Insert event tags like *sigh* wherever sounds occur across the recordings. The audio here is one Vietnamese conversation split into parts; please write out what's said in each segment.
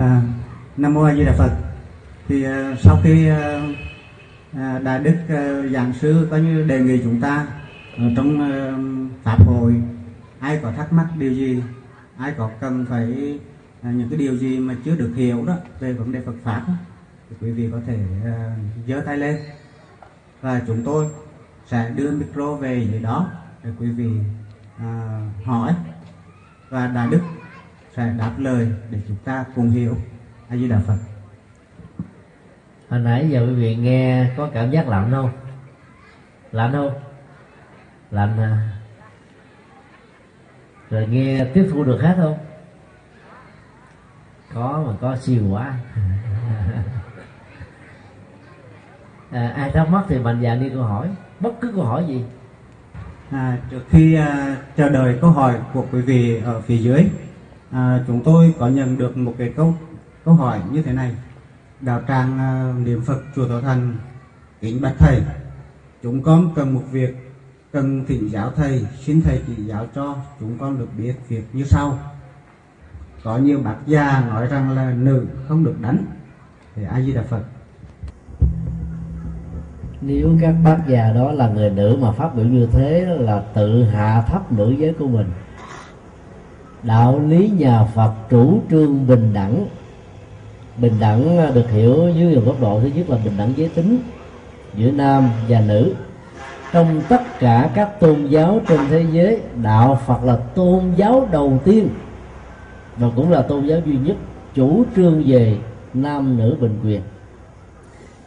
À, Nam mô A Di Đà Phật. Thì à, sau khi à, à, đại đức à, giảng sư có như đề nghị chúng ta à, trong à, pháp hội ai có thắc mắc điều gì, ai có cần phải à, những cái điều gì mà chưa được hiểu đó về vấn đề Phật pháp đó, thì quý vị có thể uh, giơ tay lên và chúng tôi sẽ đưa micro về dưới đó để quý vị à, hỏi và đại đức sẽ đáp lời để chúng ta cùng hiểu. A di đà phật. Hồi nãy giờ quý vị nghe có cảm giác lạnh không? Lạnh không? Lạnh à. Rồi nghe tiếp thu được hết không? Có mà có siêu quá. *laughs* À, ai thắc mắc thì mạnh dạn đi câu hỏi. Bất cứ câu hỏi gì. À, trước khi uh, chờ đợi câu hỏi của quý vị ở phía dưới à, chúng tôi có nhận được một cái câu câu hỏi như thế này. Đạo tràng à, niệm phật chùa thọ thành kính bạch thầy. Chúng con cần một việc cần thỉnh giáo thầy xin thầy chỉ giáo cho chúng con được biết việc như sau. Có nhiều bác già nói rằng là nữ không được đánh. Thì a di đà phật. Nếu các bác già đó là người nữ mà phát biểu như thế là tự hạ thấp nữ giới của mình đạo lý nhà phật chủ trương bình đẳng. Bình đẳng à, được hiểu dưới nhiều góc độ. Thứ nhất là bình đẳng giới tính giữa nam và nữ. Trong tất cả các tôn giáo trên thế giới, đạo phật là tôn giáo đầu tiên và cũng là tôn giáo duy nhất chủ trương về nam nữ bình quyền.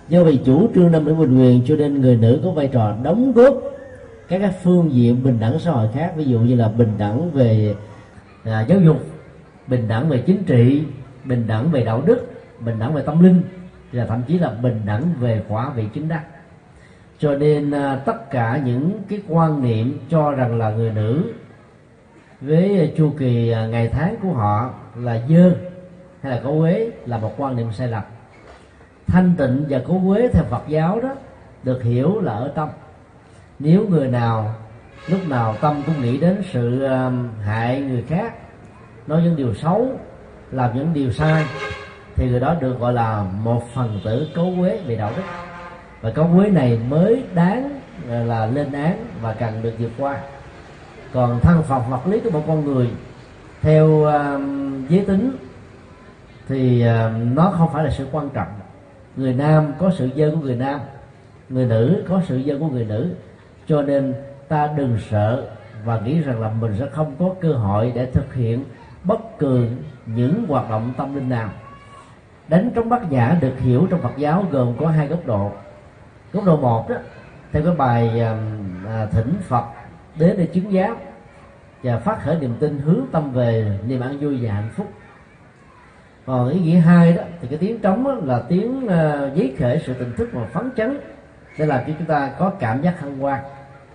Do vì chủ trương nam nữ bình quyền cho nên người nữ có vai trò đóng góp các các phương diện bình đẳng xã hội khác. Ví dụ như là bình đẳng về à, giáo dục bình đẳng về chính trị bình đẳng về đạo đức bình đẳng về tâm linh và thậm chí là bình đẳng về quả vị chính đắc. Cho nên à, tất cả những cái quan niệm cho rằng là người nữ với chu kỳ à, ngày tháng của họ là dơ hay là có quế là một quan niệm sai lầm. Thanh tịnh và có quế theo Phật giáo đó được hiểu là ở tâm. Nếu người nào lúc nào tâm cũng nghĩ đến sự um, hại người khác nói những điều xấu làm những điều sai thì người đó được gọi là một phần tử cấu quế về đạo đức. Và cấu quế này mới đáng ờ, là lên án và cần được vượt qua. Còn thân phận vật lý của một con người theo um, giới tính thì uh, nó không phải là sự quan trọng. Người nam có sự dân của người nam người nữ có sự dân của người nữ. Cho nên ta đừng sợ và nghĩ rằng là mình sẽ không có cơ hội để thực hiện bất cứ những hoạt động tâm linh nào. Đánh trống bát nhã được hiểu trong Phật giáo gồm có hai góc độ. Góc độ một đó theo cái bài um, à, thỉnh Phật đến để chứng giáo và phát khởi niềm tin hướng tâm về niềm an vui và hạnh phúc. Còn ý nghĩa hai đó thì cái tiếng trống là tiếng uh, giấy khởi sự tỉnh thức và phấn chấn để làm cho chúng ta có cảm giác hân hoan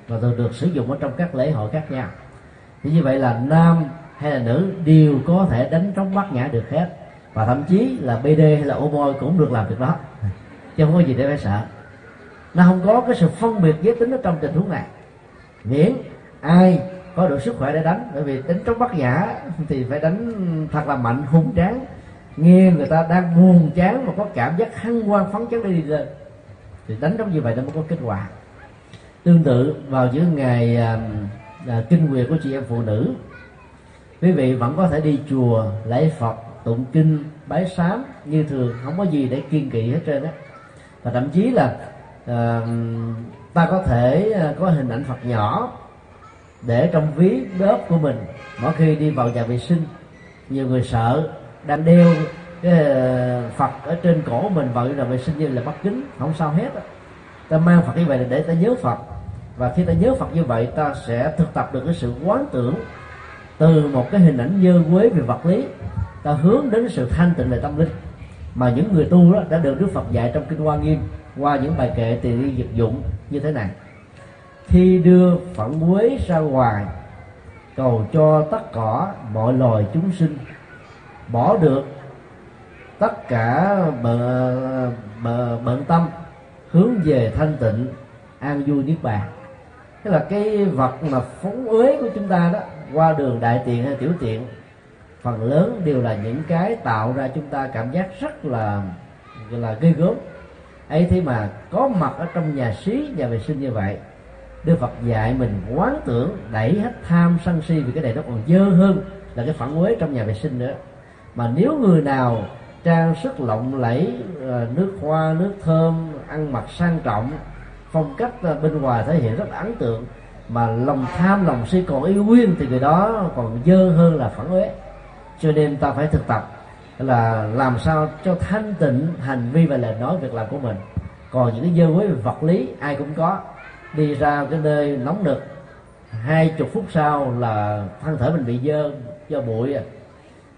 và thường được sử dụng ở trong các lễ hội khác nhau. Thì như vậy là nam hay là nữ đều có thể đánh trống bát nhã được hết. Và thậm chí là bd hay là ô môi cũng được làm việc đó. Chứ không có gì để phải sợ. Nó không có cái sự phân biệt giới tính ở trong tình huống này. Miễn ai có đủ sức khỏe để đánh. Bởi vì đánh trống bát nhã thì phải đánh thật là mạnh, hung tráng. Nghe người ta đang buồn chán mà có cảm giác hăng hoan phấn chấn đi lên. Thì đánh trống như vậy nó mới có kết quả tương tự vào những ngày à, à, kinh nguyệt của chị em phụ nữ. Quý vị vẫn có thể đi chùa lễ phật tụng kinh bái sám như thường không có gì để kiên kỵ hết trơn á. Và thậm chí là à, ta có thể à, có hình ảnh phật nhỏ để trong ví bóp của mình. Mỗi khi đi vào nhà vệ sinh nhiều người sợ đang đeo cái à, phật ở trên cổ mình vào nhà vệ sinh như là bắt kính không sao hết đó ta mang phật như vậy là để ta nhớ phật. Và khi ta nhớ phật như vậy ta sẽ thực tập được cái sự quán tưởng từ một cái hình ảnh dơ quế về vật lý. Ta hướng đến sự thanh tịnh về tâm linh. Mà những người tu đó đã được Đức Phật dạy trong kinh Hoa Nghiêm qua những bài kệ từ đi dịch dụng như thế này. Khi đưa phận quế ra ngoài cầu cho tất cả mọi loài chúng sinh bỏ được tất cả bờ, bờ, tâm hướng về thanh tịnh, an vui niết bàn. Tức là cái vật mà phóng uế của chúng ta đó, qua đường đại tiện hay tiểu tiện, phần lớn đều là những cái tạo ra chúng ta cảm giác rất là, gọi là ghê gớm. Ấy thế mà có mặt ở trong nhà xí nhà vệ sinh như vậy, Đức Phật dạy mình quán tưởng đẩy hết tham sân si vì cái này nó còn dơ hơn là cái phản uế trong nhà vệ sinh nữa. Mà nếu người nào trang sức lộng lẫy ờ, nước hoa, nước thơm, ăn mặc sang trọng, phong cách ờ, bên ngoài thể hiện rất ấn tượng. Mà lòng tham, lòng si còn yêu nguyên thì người đó còn dơ hơn là phản uế. Cho nên ta phải thực tập là làm sao cho thanh tịnh hành vi và lời nói việc làm của mình. Còn những cái dơ quế vật lý, ai cũng có. Đi ra cái nơi nóng nực, hai chục phút sau là thân thể mình bị dơ, do bụi à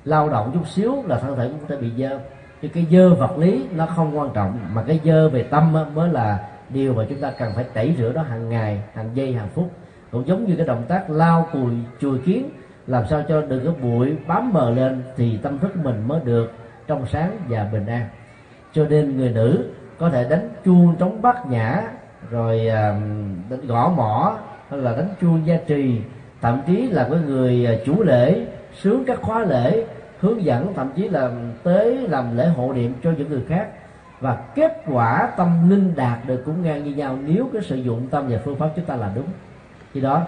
lao động chút xíu là thân thể cũng có thể bị dơ. Chứ cái dơ vật lý nó không quan trọng, mà cái dơ về tâm mới là điều mà chúng ta cần phải tẩy rửa đó hàng ngày, hàng giây, hàng phút. Cũng giống như cái động tác lao cùi, chùi kiến, làm sao cho đừng có bụi, bám mờ lên thì tâm thức mình mới được trong sáng và bình an. Cho nên người nữ có thể đánh chuông trống bát nhã, rồi đánh gõ mỏ hay là đánh chuông gia trì, thậm chí là cái người ờ, chủ lễ sướng các khóa lễ hướng dẫn thậm chí là tới làm lễ hộ niệm cho những người khác. Và kết quả tâm linh đạt được cũng ngang như nhau nếu cái sử dụng tâm và phương pháp chúng ta là đúng. Khi đó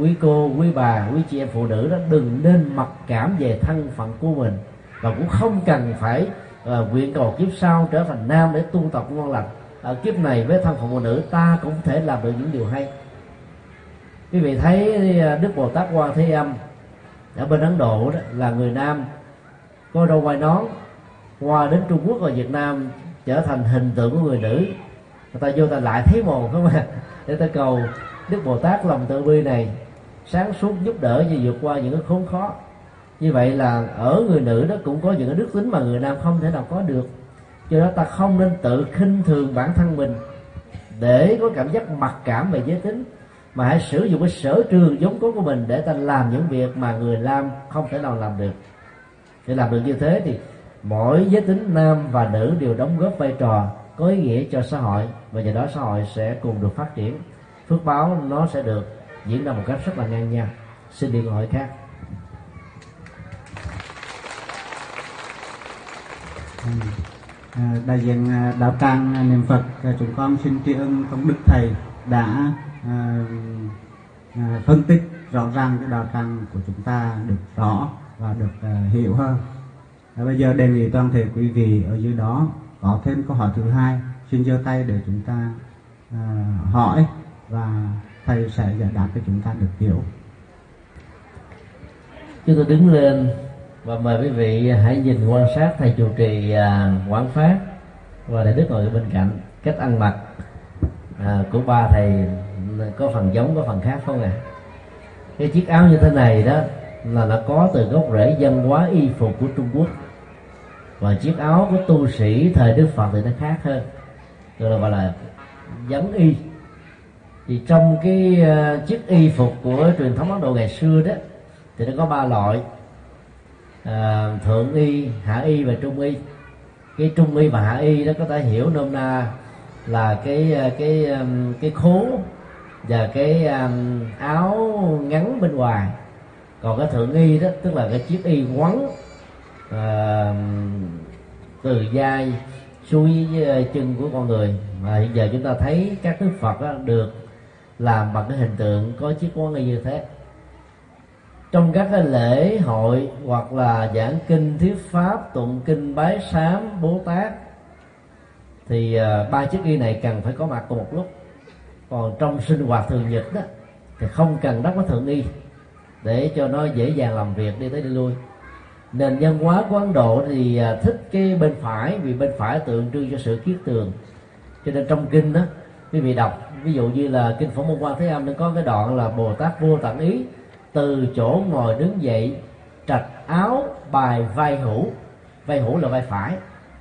quý cô quý bà quý chị em phụ nữ đó đừng nên mặc cảm về thân phận của mình. Và cũng không cần phải uh, nguyện cầu kiếp sau trở thành nam để tu tập ngon lành. Ở kiếp này với thân phận phụ nữ ta cũng thể làm được những điều hay. Quý vị thấy ờ, đức bồ tát quan thế âm ở bên ấn độ đó là người nam, có râu quai nón qua đến trung quốc và việt nam trở thành hình tượng của người nữ. Người ta vô ta lại thấy mồ không ạ để ta cầu đức bồ tát lòng từ bi này sáng suốt giúp đỡ và vượt qua những cái khốn khó. Như vậy là ở người nữ đó cũng có những cái đức tính mà người nam không thể nào có được. Cho đó ta không nên tự khinh thường bản thân mình để có cảm giác mặc cảm về giới tính mà hãy sử dụng cái sở trường giống có của mình để ta làm những việc mà người nam không thể nào làm được. Để làm được như thế thì mỗi giới tính nam và nữ đều đóng góp vai trò, có ý nghĩa cho xã hội, và nhờ đó xã hội sẽ cùng được phát triển. Phước báo nó sẽ được diễn ra một cách rất là ngang nhau. Xin đi câu hỏi khác à, đại diện à, đạo tràng à, niệm phật chúng con xin tri ân công đức thầy đã à, phân tích rõ ràng cái đạo tràng của chúng ta được rõ và được à, hiểu hơn. À, bây giờ đề nghị toàn thể quý vị ở dưới đó có thêm câu hỏi thứ hai xin giơ tay để chúng ta à, hỏi và thầy sẽ giải đáp cho chúng ta được hiểu. Chúng tôi đứng lên và mời quý vị hãy nhìn quan sát thầy chủ trì à, quán pháp và đại đức ngồi bên cạnh cách ăn mặc à, của ba thầy có phần giống có phần khác không ạ? À? cái chiếc áo như thế này đó là nó có từ gốc rễ văn hóa y phục của Trung Quốc. Và chiếc áo của tu sĩ thời Đức Phật thì nó khác hơn. Gọi là gọi là giống y. Thì trong cái uh, chiếc y phục của truyền thống Ấn Độ ngày xưa đó thì nó có ba loại. Uh, thượng y hạ y và trung y. Cái trung y và hạ y đó có thể hiểu nôm na là cái ờ, cái cái khố và cái um, áo ngắn bên ngoài. Còn cái thượng y đó tức là cái chiếc y quấn à, từ vai xuôi uh, chân của con người. Mà hiện giờ chúng ta thấy các đức phật đó được làm bằng cái hình tượng có chiếc quấn y như thế. Trong các cái lễ hội hoặc là giảng kinh thuyết pháp tụng kinh bái sám bố tát thì uh, ba chiếc y này cần phải có mặt cùng một lúc còn trong sinh hoạt thường nhật đó, thì không cần đắp quá thượng y để cho nó dễ dàng làm việc đi tới đi lui. Nền văn hóa của ấn độ thì à, thích cái bên phải vì bên phải tượng trưng cho sự kiết tường. Cho nên trong kinh đó, quý vị đọc, ví dụ như là kinh phổ môn quan thế âm nó có cái đoạn là bồ tát vô tận ý, từ chỗ ngồi đứng dậy, trạch áo, bài vai hữu. Vai hữu là vai phải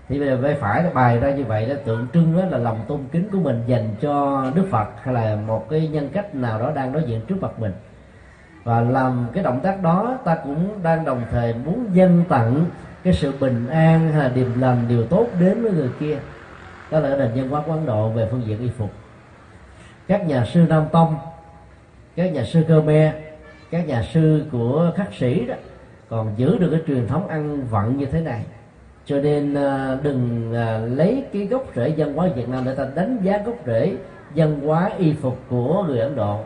thì bây giờ bên phải nó bày ra như vậy đó, tượng trưng đó là lòng tôn kính của mình dành cho đức phật hay là một cái nhân cách nào đó đang đối diện trước mặt mình. Và làm cái động tác đó, ta cũng đang đồng thời muốn dân tặng cái sự bình an hay là điềm lành điều tốt đến với người kia. Đó là nền văn hóa của ấn độ về phương diện y phục. Các nhà sư nam tông, các nhà sư cơ me các nhà sư của khắc sĩ đó còn giữ được cái truyền thống ăn vận như thế này cho nên à, đừng à, lấy cái gốc rễ văn hóa Việt Nam để ta đánh giá gốc rễ văn hóa y phục của người Ấn Độ.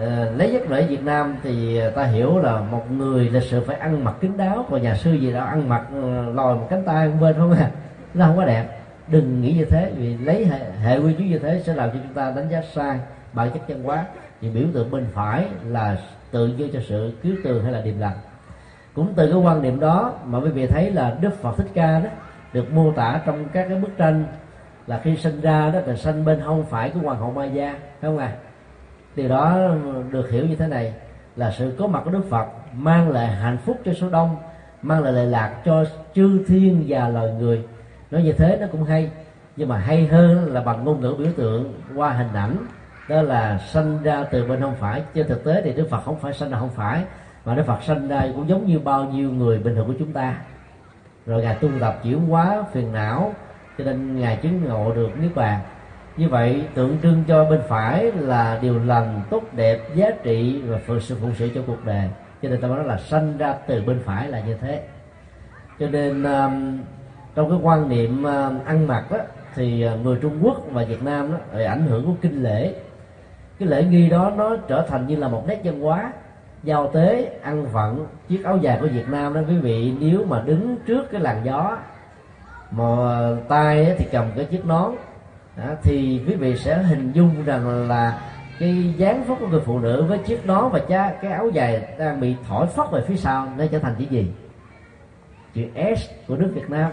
À, lấy gốc rễ Việt Nam thì ta hiểu là một người lịch sự phải ăn mặc kín đáo. Còn nhà sư gì đó ăn mặc à, lòi một cánh tay bên không à? Nó không có đẹp. Đừng nghĩ như thế vì lấy hệ, hệ quy chiếu như thế sẽ làm cho chúng ta đánh giá sai bản chất văn hóa. Thì biểu tượng bên phải là tự do cho sự cứu tường hay là điềm lành cũng từ cái quan niệm đó mà quý vị thấy là đức phật thích ca đó được mô tả trong các cái bức tranh là khi sinh ra đó là sinh bên hông phải của hoàng hậu ma gia phải không à điều đó được hiểu như thế này là sự có mặt của đức phật mang lại hạnh phúc cho số đông, mang lại lệ lạc cho chư thiên và loài người. Nói như thế nó cũng hay, nhưng mà hay hơn là bằng ngôn ngữ biểu tượng qua hình ảnh, đó là sanh ra từ bên không phải. Trên thực tế thì đức phật không phải sanh ra không phải mà đức phật sanh ra cũng giống như bao nhiêu người bình thường của chúng ta. Rồi ngài tu tập chuyển hóa phiền não cho nên ngài chứng ngộ được niết bàn. Như vậy tượng trưng cho bên phải là điều lành tốt đẹp giá trị và phụng sự phụng sự cho cuộc đời. Cho nên ta nói là sanh ra từ bên phải là như thế. Cho nên um, trong cái quan niệm um, ăn mặc đó thì uh, người Trung Quốc và Việt Nam đó bị ảnh hưởng của kinh lễ. Cái lễ nghi đó nó trở thành như là một nét văn hóa giao tế ăn vận chiếc áo dài của Việt Nam đó quý vị nếu mà đứng trước cái làn gió mà tay thì cầm cái chiếc nón đó, thì quý vị sẽ hình dung rằng là cái dáng phúc của người phụ nữ với chiếc nón và cha cái áo dài đang bị thổi phất về phía sau nó trở thành chữ gì? Chữ S của nước Việt Nam.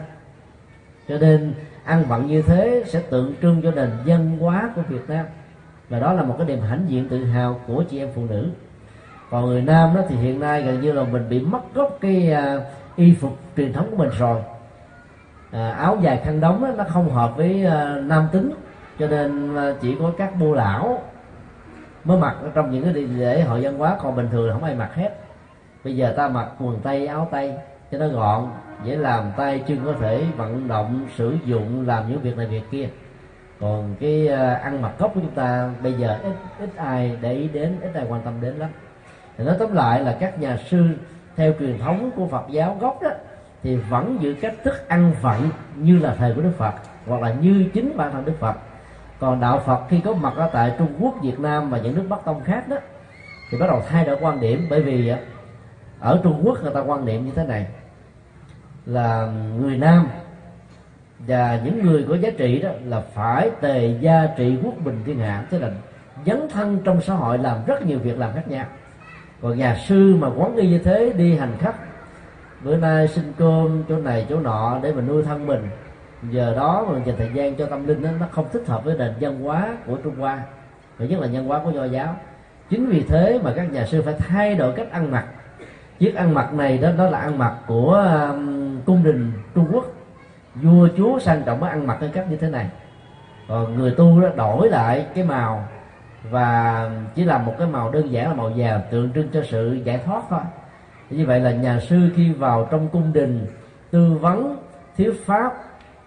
Cho nên ăn vận như thế sẽ tượng trưng cho nền văn hóa của Việt Nam. Và đó là một cái niềm hãnh diện tự hào của chị em phụ nữ còn người nam đó thì hiện nay gần như là mình bị mất gốc cái uh, y phục truyền thống của mình rồi. À, áo dài khăn đóng đó, nó không hợp với uh, nam tính cho nên uh, chỉ có các bô lão mới mặc. Trong những cái lễ hội văn hóa còn bình thường không ai mặc hết. Bây giờ ta mặc quần tây áo tây cho nó gọn dễ làm tay chân có thể vận động sử dụng làm những việc này việc kia. Còn cái uh, ăn mặc gốc của chúng ta bây giờ ít ít ai để ý đến ít ai quan tâm đến lắm thì nói tóm lại là các nhà sư theo truyền thống của Phật giáo gốc đó thì vẫn giữ cách thức ăn vận như là thời của Đức Phật hoặc là như chính bản thân Đức Phật. Còn đạo Phật khi có mặt ở tại Trung Quốc, Việt Nam và những nước Bắc Tông khác đó thì bắt đầu thay đổi quan điểm. Bởi vì à, ở Trung Quốc người ta quan niệm như thế này là người Nam và những người có giá trị đó là phải tề gia trị quốc bình thiên hạ tức là dấn thân trong xã hội làm rất nhiều việc làm khác nhau còn nhà sư mà quán nghi như thế đi hành khách. Bữa nay xin cơm chỗ này chỗ nọ để mà nuôi thân mình. Giờ đó mà dành thời gian cho tâm linh đó, nó không thích hợp với nền văn hóa của trung hoa và nhất là văn hóa của nho giáo. Chính vì thế mà các nhà sư phải thay đổi cách ăn mặc. Chiếc ăn mặc này đó đó là ăn mặc của um, cung đình trung quốc. Vua chúa sang trọng mới ăn mặc cái cách như thế này. Còn người tu đó đổi lại cái màu và chỉ làm một cái màu đơn giản là màu vàng, tượng trưng cho sự giải thoát thôi. Như vậy là nhà sư khi vào trong cung đình, tư vấn thuyết pháp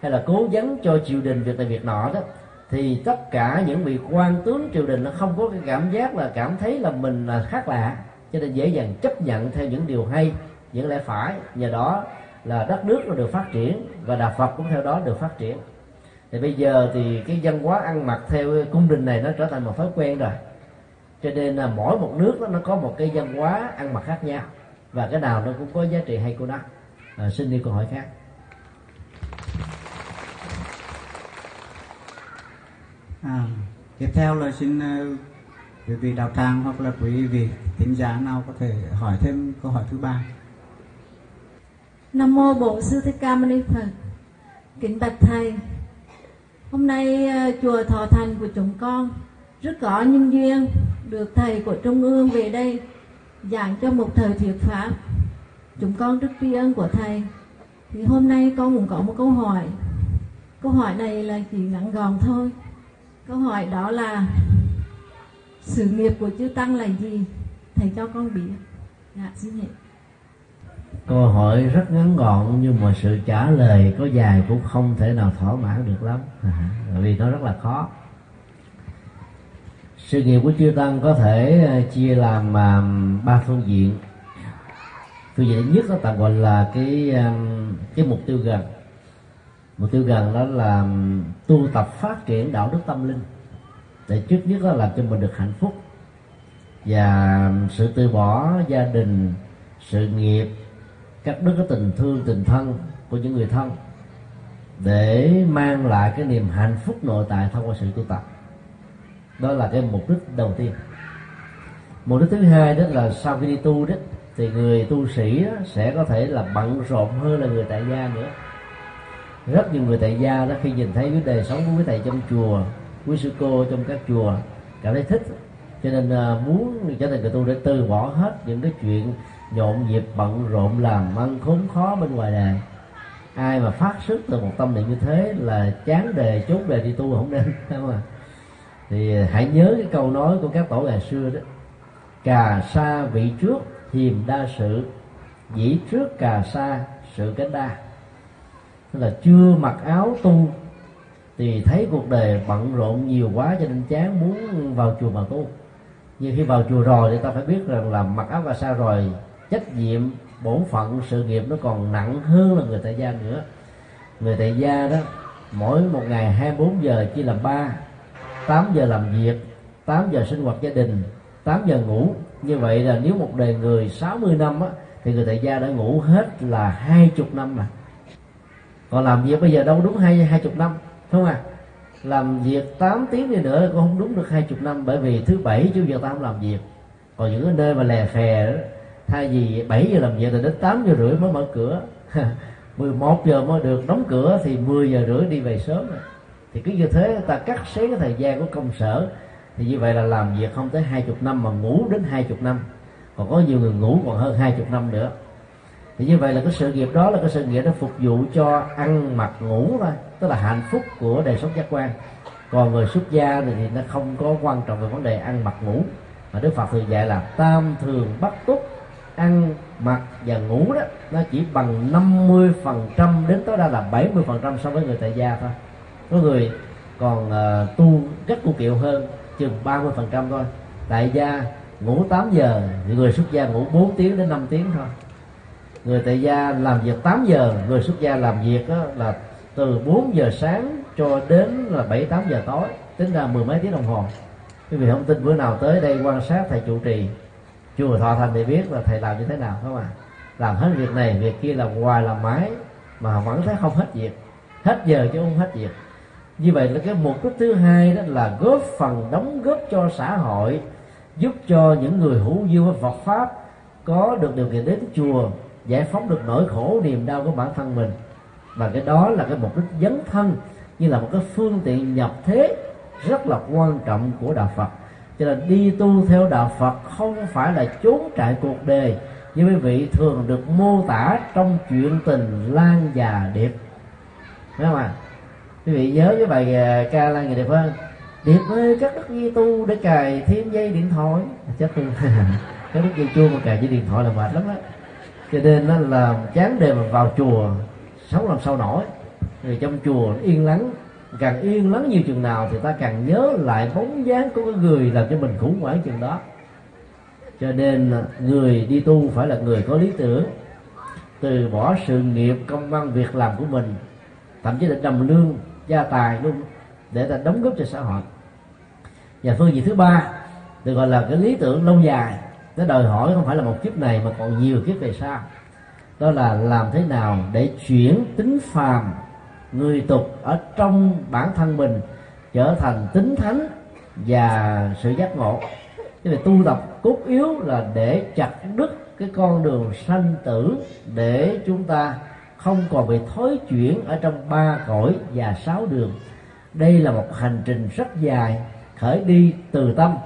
hay là cố vấn cho triều đình việc này việc nọ đó, thì tất cả những vị quan tướng triều đình nó không có cái cảm giác là cảm thấy là mình là khác lạ, cho nên dễ dàng chấp nhận theo những điều hay, những lẽ phải. Nhờ đó là đất nước nó được phát triển và đạo Phật cũng theo đó được phát triển thì bây giờ thì cái văn hóa ăn mặc theo cung đình này nó trở thành một thói quen rồi. Cho nên là mỗi một nước đó, nó có một cái văn hóa ăn mặc khác nhau. Và cái nào nó cũng có giá trị hay của nó. À, xin đi câu hỏi khác. À, tiếp theo là xin uh, quý vị đạo tràng hoặc là quý vị thính giả nào có thể hỏi thêm câu hỏi thứ ba. Nam mô Bổn Sư Thích Ca Mâu Ni Phật. Kính bạch thầy, hôm nay à, chùa Thọ Thành của chúng con rất có nhân duyên được thầy của Trung ương về đây giảng cho một thời thuyết pháp. Chúng con rất tri ân của thầy. Thì hôm nay con cũng có một câu hỏi. Câu hỏi này là chỉ ngắn gọn thôi. Câu hỏi đó là, sự nghiệp của chư tăng là gì? Thầy cho con biết. Dạ xin hẹn câu hỏi rất ngắn gọn nhưng mà sự trả lời có dài cũng không thể nào thỏa mãn được lắm. À, vì nó rất là khó. Sự nghiệp của chư tăng có thể à, chia làm à, ba phương diện. Phương diện nhất đó tạm gọi là cái à, cái mục tiêu gần. Mục tiêu gần đó là tu tập phát triển đạo đức tâm linh. Để trước nhất là làm cho mình được hạnh phúc. Và sự từ bỏ gia đình sự nghiệp cắt đứt cái tình thương, tình thân của những người thân để mang lại cái niềm hạnh phúc nội tại thông qua sự tu tập. Đó là cái mục đích đầu tiên. Mục đích thứ hai đó là sau khi đi tu đó, thì người tu sĩ sẽ có thể là bận rộn hơn là người tại gia nữa. Rất nhiều người tại gia đó khi nhìn thấy cái đời sống của quý thầy trong chùa, quý sư cô trong các chùa cảm thấy thích, cho nên à, muốn trở thành người tu để từ bỏ hết những cái chuyện nhộn nhịp, bận rộn làm ăn, khốn khó bên ngoài đời ai mà phát xuất từ một tâm niệm như thế là chán đề chốt đề đi tu không nên *laughs* không à thì hãy nhớ cái câu nói của các tổ ngày xưa đó. Cà sa vị trước, hiềm đa sự. Dĩ trước cà sa, sự cánh đa. Tức là chưa mặc áo tu, thì thấy cuộc đời bận rộn nhiều quá cho nên chán muốn vào chùa mà tu. Nhưng khi vào chùa rồi thì ta phải biết rằng là mặc áo cà sa rồi trách nhiệm bổn phận sự nghiệp nó còn nặng hơn là người tại gia nữa. Người tại gia đó mỗi một ngày 24 giờ chỉ làm ba 8 giờ làm việc 8 giờ sinh hoạt gia đình 8 giờ ngủ. Như vậy là nếu một đời người 60 năm á, thì người tại gia đã ngủ hết là hai chục năm mà còn làm việc bây giờ đâu đúng hai hai chục năm không à làm việc 8 tiếng đi nữa cũng không đúng được hai chục năm bởi vì thứ bảy chủ nhật ta không làm việc. Còn những cái nơi mà lè phè đó thay vì 7 giờ làm việc thì đến 8 giờ rưỡi mới mở cửa. *laughs* 11 giờ mới được đóng cửa thì 10 giờ rưỡi đi về sớm rồi. Thì cứ như thế ta cắt xén cái thời gian của công sở. Thì như vậy là làm việc không tới hai chục năm mà ngủ đến hai chục năm. Còn có nhiều người ngủ còn hơn hai chục năm nữa. Thì như vậy là cái sự nghiệp đó là cái sự nghiệp nó phục vụ cho ăn mặc ngủ thôi. Tức là hạnh phúc của đời sống giác quan. Còn người xuất gia thì, thì nó không có quan trọng về vấn đề ăn mặc ngủ. Mà đức phật thường dạy là tam thường bắt túc ăn mặc và ngủ đó nó chỉ bằng 50 phần trăm đến tối đa là 70 phần trăm so với người tại gia thôi. Có người còn uh, tu rất cụ kiệu hơn chừng 30 phần trăm thôi. Tại gia ngủ 8 giờ người xuất gia ngủ 4 tiếng đến 5 tiếng thôi. Người tại gia làm việc 8 giờ người xuất gia làm việc đó là từ 4 giờ sáng cho đến là 7 8 giờ tối tính ra mười mấy tiếng đồng hồ. Quý vị không tin bữa nào tới đây quan sát thầy trụ trì chùa thọ thành thì biết là thầy làm như thế nào không à làm hết việc này, việc kia làm hoài làm mãi, mà vẫn thấy không hết việc. Hết giờ chứ không hết việc. Như vậy là cái mục đích thứ hai đó là góp phần đóng góp cho xã hội, giúp cho những người hữu duyên với Phật pháp có được điều kiện đến chùa, giải phóng được nỗi khổ, niềm đau của bản thân mình. Và cái đó là cái mục đích dấn thân, như là một cái phương tiện nhập thế rất là quan trọng của đạo Phật cho nên đi tu theo đạo Phật không phải là trốn trại cuộc đời. Như quý vị thường được mô tả trong chuyện tình Lan và Điệp. Thấy không ạ? Quý vị nhớ với bài à, ca Lan và Điệp hơn Điệp ơi, các đức di tu để cài thêm dây điện thoại. À, chắc tôi *laughs* Các đức dây chua mà cài dây điện thoại là mệt lắm á. Cho nên nó là chán đề mà vào chùa, sống làm sao nổi. Thì trong chùa yên lắng càng yên lắng nhiều chừng nào thì ta càng nhớ lại bóng dáng của cái người làm cho mình khủng hoảng chừng đó. Cho nên người đi tu phải là người có lý tưởng. Từ bỏ sự nghiệp công văn việc làm của mình, thậm chí là đầm lương, gia tài luôn, để ta đóng góp cho xã hội. Và phương diện thứ ba được gọi là cái lý tưởng lâu dài. Nó đòi hỏi không phải là một kiếp này mà còn nhiều kiếp về sau. Đó là làm thế nào để chuyển tính phàm người tục ở trong bản thân mình trở thành tính thánh và sự giác ngộ. Cái việc tu tập cốt yếu là để chặt đứt cái con đường sanh tử để chúng ta không còn bị thối chuyển ở trong ba cõi và sáu đường. Đây là một hành trình rất dài, khởi đi từ tâm,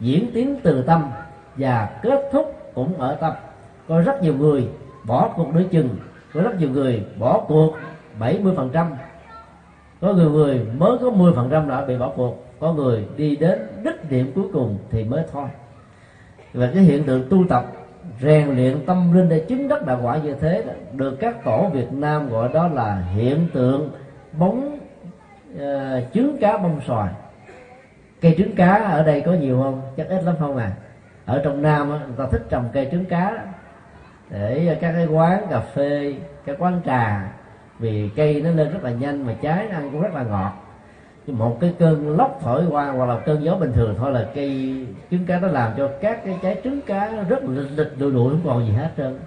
diễn tiến từ tâm và kết thúc cũng ở tâm. Có rất nhiều người bỏ cuộc đối chừng, có rất nhiều người bỏ cuộc 70 phần trăm. Có người người mới có 10 phần trăm đã bị bỏ cuộc. Có người đi đến đích điểm cuối cùng thì mới thôi. Và cái hiện tượng tu tập rèn luyện tâm linh để chứng đắc đạo quả như thế đó, được các tổ Việt Nam gọi đó là hiện tượng bóng uh, trứng cá bông xoài. Cây trứng cá ở đây có nhiều không? Chắc ít lắm không à. Ở trong nam người ta thích trồng cây trứng cá để các cái quán cà phê các quán trà vì cây nó lên rất là nhanh mà trái nó ăn cũng rất là ngọt. Nhưng một cái cơn lốc thổi qua hoặc là cơn gió bình thường thôi là cây trứng cá nó làm cho các cái trái trứng cá nó rất lịch lịch đụi đụi không còn gì hết trơn.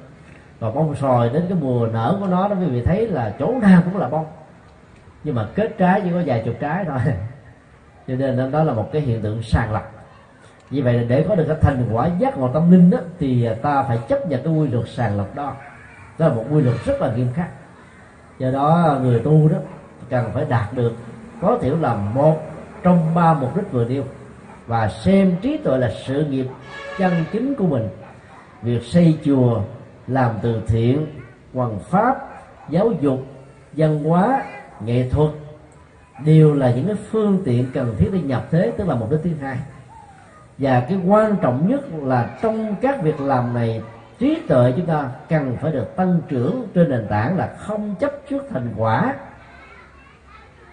Và bông sòi đến cái mùa nở của nó đó, quý vị thấy là chỗ nào cũng là bông. Nhưng mà kết trái chỉ có vài chục trái thôi. *laughs* Cho nên đó là một cái hiện tượng sàng lọc. Vì vậy là để có được cái thành quả giác ngộ tâm linh đó, thì ta phải chấp nhận cái quy luật sàng lọc đó. Đó là một quy luật rất là nghiêm khắc do đó, người tu đó cần phải đạt được, có thể là một trong ba mục đích vừa nêu. Và xem trí tuệ là sự nghiệp chân chính của mình. Việc xây chùa, làm từ thiện hoằng pháp, giáo dục, văn hóa, nghệ thuật, đều là những cái phương tiện cần thiết để nhập thế tức là mục đích thứ hai. Và cái quan trọng nhất là trong các việc làm này trí tuệ chúng ta cần phải được tăng trưởng trên nền tảng là không chấp trước thành quả.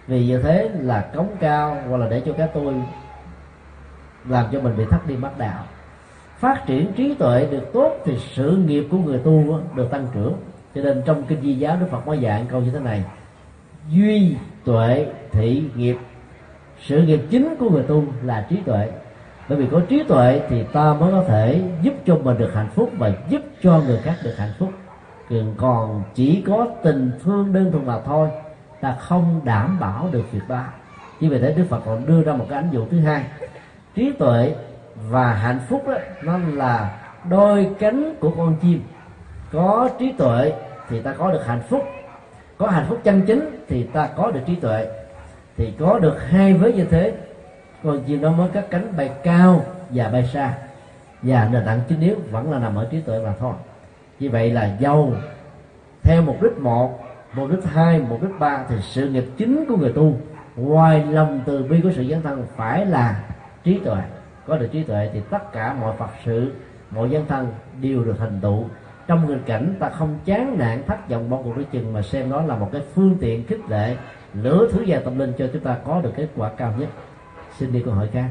Vì như thế là cống cao hoặc là để cho các tôi làm cho mình bị thất đi mất đạo. Phát triển trí tuệ được tốt thì sự nghiệp của người tu được tăng trưởng. Cho nên trong kinh di giáo đức phật có dạng câu như thế này, duy tuệ thị nghiệp. Sự nghiệp chính của người tu là trí tuệ bởi vì có trí tuệ thì ta mới có thể giúp cho mình được hạnh phúc và giúp cho người khác được hạnh phúc. Còn chỉ có tình thương đơn thuần là thôi, ta không đảm bảo được việc đó. Chỉ vì thế đức phật còn đưa ra một cái ánh dụ thứ hai. Trí tuệ và hạnh phúc đó, nó là đôi cánh của con chim. Có trí tuệ thì ta có được hạnh phúc. Có hạnh phúc chân chính thì ta có được trí tuệ. Thì có được hai vế như thế con chim nó mới cất cánh bay cao và bay xa. Và nền tảng chính yếu vẫn là nằm ở trí tuệ mà thôi. Như vậy là dâu theo mục đích một mục đích hai mục đích ba thì sự nghiệp chính của người tu, ngoài lòng từ bi của sự dấn thân phải là trí tuệ. Có được trí tuệ thì tất cả mọi phật sự, mọi dấn thân đều được thành tựu. Trong nghịch cảnh, ta không chán nản, thất vọng, bỏ cuộc đối chừng mà xem đó là một cái phương tiện khích lệ lửa thứ gia tâm linh cho chúng ta có được kết quả cao nhất xin đi câu hỏi khác.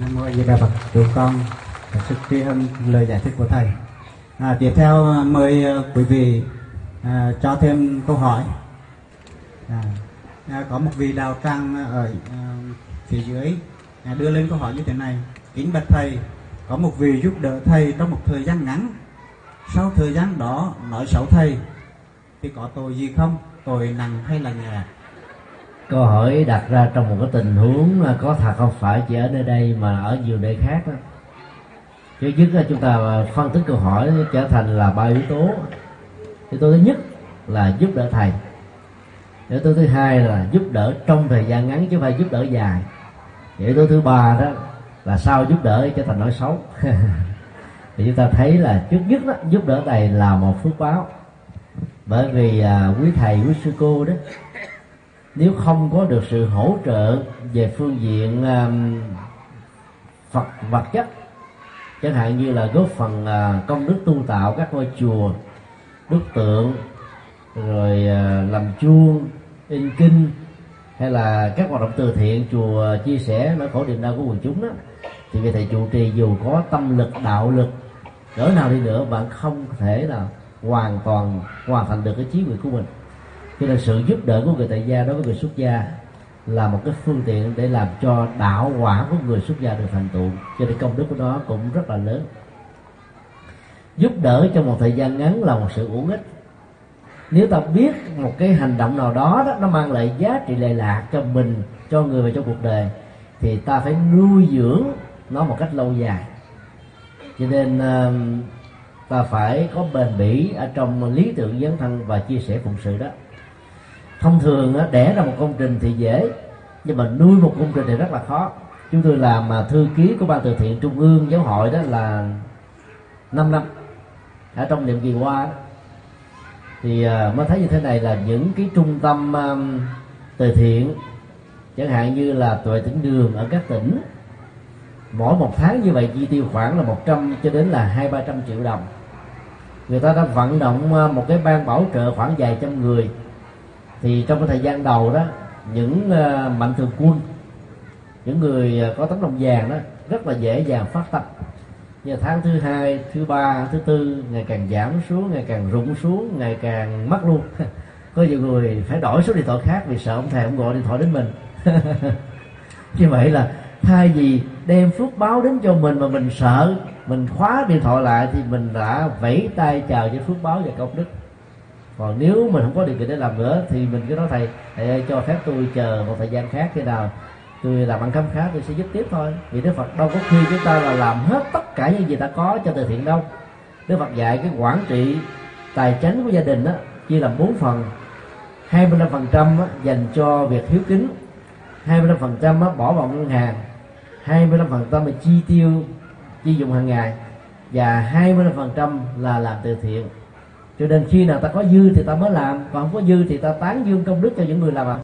Nam mô di đà phật tụi con sức tri ân lời giải thích của thầy. À, tiếp theo à, mời à, quý vị à, cho thêm câu hỏi. À, à, có một vị đạo tràng à, ở à, phía dưới à, đưa lên câu hỏi như thế này. Kính bạch thầy có một vị giúp đỡ thầy trong một thời gian ngắn. Sau thời gian đó nói xấu thầy thì có tội gì không? Tội nặng hay là nhẹ? Câu hỏi đặt ra trong một cái tình huống có thật không? Phải chỉ ở nơi đây mà ở nhiều nơi khác đó. Trước nhất là chúng ta phân tích câu hỏi trở thành là ba yếu tố. Yếu tố thứ nhất là giúp đỡ thầy. Yếu tố thứ hai là giúp đỡ trong thời gian ngắn chứ không phải giúp đỡ dài. Yếu tố thứ ba đó là sao giúp đỡ trở thành nói xấu. *laughs* Thì chúng ta thấy là trước nhất đó, giúp đỡ thầy là một phước báo. Bởi vì à, quý thầy quý sư cô đó nếu không có được sự hỗ trợ về phương diện um, Phật vật chất chẳng hạn như là góp phần uh, công đức tu tạo các ngôi chùa bức tượng rồi uh, làm chuông in kinh hay là các hoạt động từ thiện chùa chia sẻ nỗi khổ niềm đau của quần chúng đó thì vị thầy trụ trì dù có tâm lực đạo lực cỡ nào đi nữa bạn không thể là hoàn toàn hoàn thành được cái chí nguyện của mình cho nên sự giúp đỡ của người tại gia đối với người xuất gia là một cái phương tiện để làm cho đạo quả của người xuất gia được thành tựu. Cho nên công đức của nó cũng rất là lớn. Giúp đỡ trong một thời gian ngắn là một sự uổng ích. Nếu ta biết một cái hành động nào đó, đó nó mang lại giá trị lệ lạc cho mình cho người và cho cuộc đời thì ta phải nuôi dưỡng nó một cách lâu dài. Cho nên ta phải có bền bỉ ở trong lý tưởng dấn thân và chia sẻ phụng sự đó thông thường đẻ ra một công trình thì dễ nhưng mà nuôi một công trình thì rất là khó. Chúng tôi làm mà thư ký của ban từ thiện trung ương giáo hội đó là 5 năm. Ở trong nhiệm kỳ qua đó, thì à, mới thấy như thế này là những cái trung tâm à, từ thiện chẳng hạn như là tuệ tỉnh đường ở các tỉnh mỗi một tháng như vậy chi tiêu khoảng là 100 cho đến là hai ba trăm triệu đồng. Người ta đã vận động à, một cái ban bảo trợ khoảng vài trăm người thì trong cái thời gian đầu đó, những ờ, mạnh thường quân, những người ờ, có tấm lòng vàng đó, rất là dễ dàng phát tâm. Như tháng thứ hai, thứ ba, thứ tư, ngày càng giảm xuống, ngày càng rụng xuống, ngày càng mất luôn. *laughs* Có nhiều người phải đổi số điện thoại khác vì sợ ông thầy ông gọi điện thoại đến mình. *laughs* Như vậy là thay vì đem phước báo đến cho mình mà mình sợ, mình khóa điện thoại lại thì mình đã vẫy tay chào với phước báo và công đức còn nếu mình không có điều kiện để làm nữa, thì mình cứ nói, thầy thầy ơi, cho phép tôi chờ một thời gian khác khi nào tôi làm ăn khám khá tôi sẽ giúp tiếp thôi. Vì đức phật đâu có khi chúng ta là làm hết tất cả những gì ta có cho từ thiện đâu. Đức phật dạy cái quản trị tài chính của gia đình đó chia làm bốn phần. 25% dành cho việc hiếu kính. 25% bỏ vào ngân hàng. 25% là chi tiêu, chi dùng hàng ngày. Và 25% là làm từ thiện cho nên khi nào ta có dư thì ta mới làm, còn không có dư thì ta tán dương công đức cho những người làm ạ.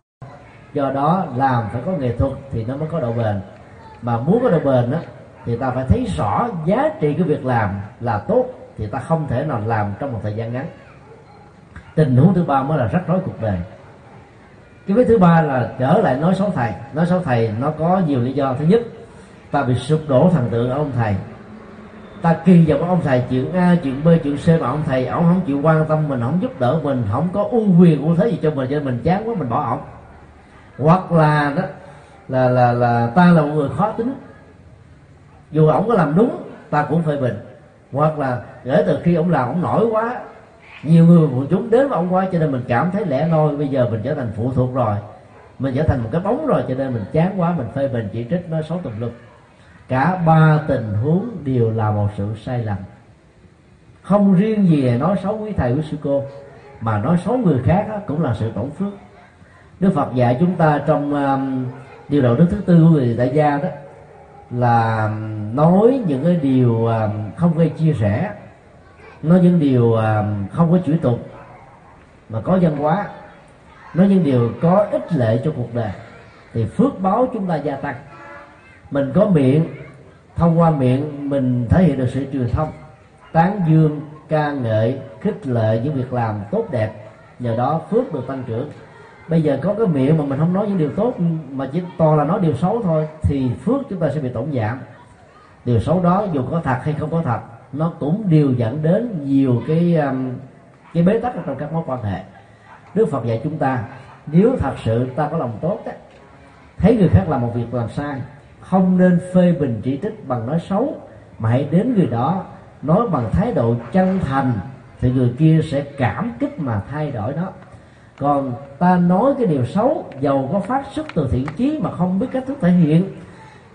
Do đó, làm phải có nghệ thuật thì nó mới có độ bền. Mà muốn có độ bền đó thì ta phải thấy rõ giá trị cái việc làm là tốt, thì ta không thể nào làm trong một thời gian ngắn. Tình huống thứ ba mới là rắc rối cuộc đời. Cái vết thứ ba là trở lại nói xấu thầy. Nói xấu thầy nó có nhiều lý do. Thứ nhất, ta bị sụp đổ thần tượng ở ông thầy ta kỳ vọng ông thầy à, chuyện a chuyện b chuyện c mà ông thầy, ông không chịu quan tâm mình, không giúp đỡ mình, không có ưu quyền ưu thế gì cho mình, cho nên mình chán quá, mình bỏ ổng. Hoặc là đó, là là là ta là một người khó tính. Dù ổng có làm đúng, ta cũng phê bình. Hoặc là kể từ khi ổng làm, ổng nổi quá, nhiều người quần chúng đến với ông quá, cho nên mình cảm thấy lẻ loi, bây giờ mình trở thành phụ thuộc rồi. Mình trở thành một cái bóng rồi, cho nên mình chán quá, mình phê bình, chỉ trích nó xấu tùm lum cả ba tình huống đều là một sự sai lầm. Không riêng gì nói xấu quý thầy quý sư cô mà nói xấu người khác đó, cũng là sự tổn phước. Đức phật dạy chúng ta trong um, điều đạo đức thứ tư của người tại gia đó là um, nói những cái điều um, không gây chia sẻ nói những điều um, không có chửi tục mà có văn hóa nói những điều có ích lệ cho cuộc đời thì phước báo chúng ta gia tăng mình có miệng thông qua miệng mình thể hiện được sự truyền thông. Tán dương ca ngợi khích lệ những việc làm tốt đẹp. Nhờ đó phước được tăng trưởng. Bây giờ có cái miệng mà mình không nói những điều tốt mà chỉ toàn là nói điều xấu thôi thì phước chúng ta sẽ bị tổn giảm. Điều xấu đó dù có thật hay không có thật nó cũng đều dẫn đến nhiều cái um, cái bế tắc trong các mối quan hệ. Đức Phật dạy chúng ta nếu thật sự ta có lòng tốt á, thấy người khác làm một việc làm sai không nên phê bình chỉ trích bằng nói xấu, mà hãy đến người đó, nói bằng thái độ chân thành, thì người kia sẽ cảm kích mà thay đổi nó còn ta nói cái điều xấu, giàu có phát xuất từ thiện chí mà không biết cách thức thể hiện,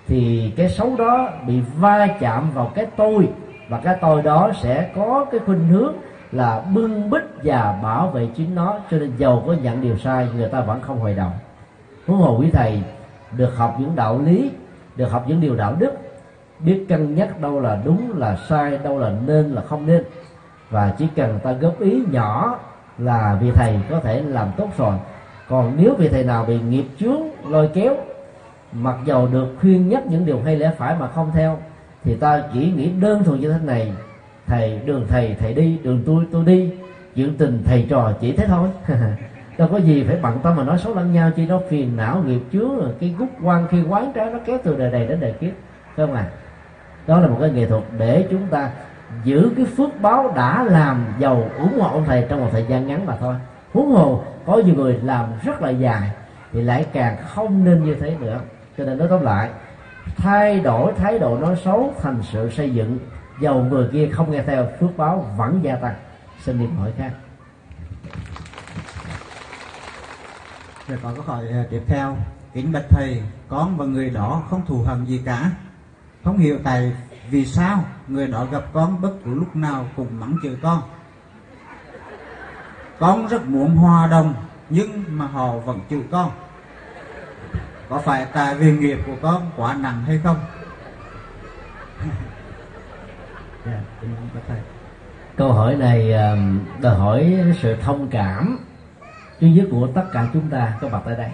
thì cái xấu đó bị va chạm vào cái tôi, và cái tôi đó sẽ có cái khuynh hướng là bưng bít và bảo vệ chính nó, cho nên giàu có nhận điều sai, người ta vẫn không hồi động. Huống hồ quý thầy, được học những đạo lý được học những điều đạo đức, biết cân nhắc đâu là đúng, là sai, đâu là nên, là không nên. Và chỉ cần ta góp ý nhỏ là vị thầy có thể làm tốt rồi. Còn nếu vị thầy nào bị nghiệp chướng, lôi kéo, mặc dầu được khuyên nhắc những điều hay lẽ phải mà không theo, thì ta chỉ nghĩ đơn thuần như thế này, thầy, đường thầy thầy đi, đường tôi tôi đi chuyện tình thầy trò chỉ thế thôi. *laughs* đâu có gì phải bận tâm mà nói xấu lẫn nhau chi nó phiền não nghiệp chứa rồi cái gút quan khi quán trái nó kéo từ đời này đến đời kiếp. Phải không à đó là một cái nghệ thuật để chúng ta giữ cái phước báo đã làm giàu, ủng hộ ông thầy trong một thời gian ngắn mà thôi. Huống hồ, có nhiều người làm rất là dài, thì lại càng không nên như thế nữa. Cho nên nói tóm lại, thay đổi thái độ nói xấu, thành sự xây dựng dầu người kia không nghe theo phước báo, vẫn gia tăng. Xin điểm hỏi khác. Rồi có câu hỏi à, tiếp theo. Kính bạch thầy con và người đó không thù hận gì cả. Không hiểu tại vì sao người đó gặp con bất cứ lúc nào cũng mắng chửi con. Con rất muốn hòa đồng nhưng mà họ vẫn chửi con. Có phải tại vì nghiệp của con quá nặng hay không? Dạ, yeah, câu hỏi này à, đòi hỏi sự thông cảm duy nhất của tất cả chúng ta có mặt tại đây.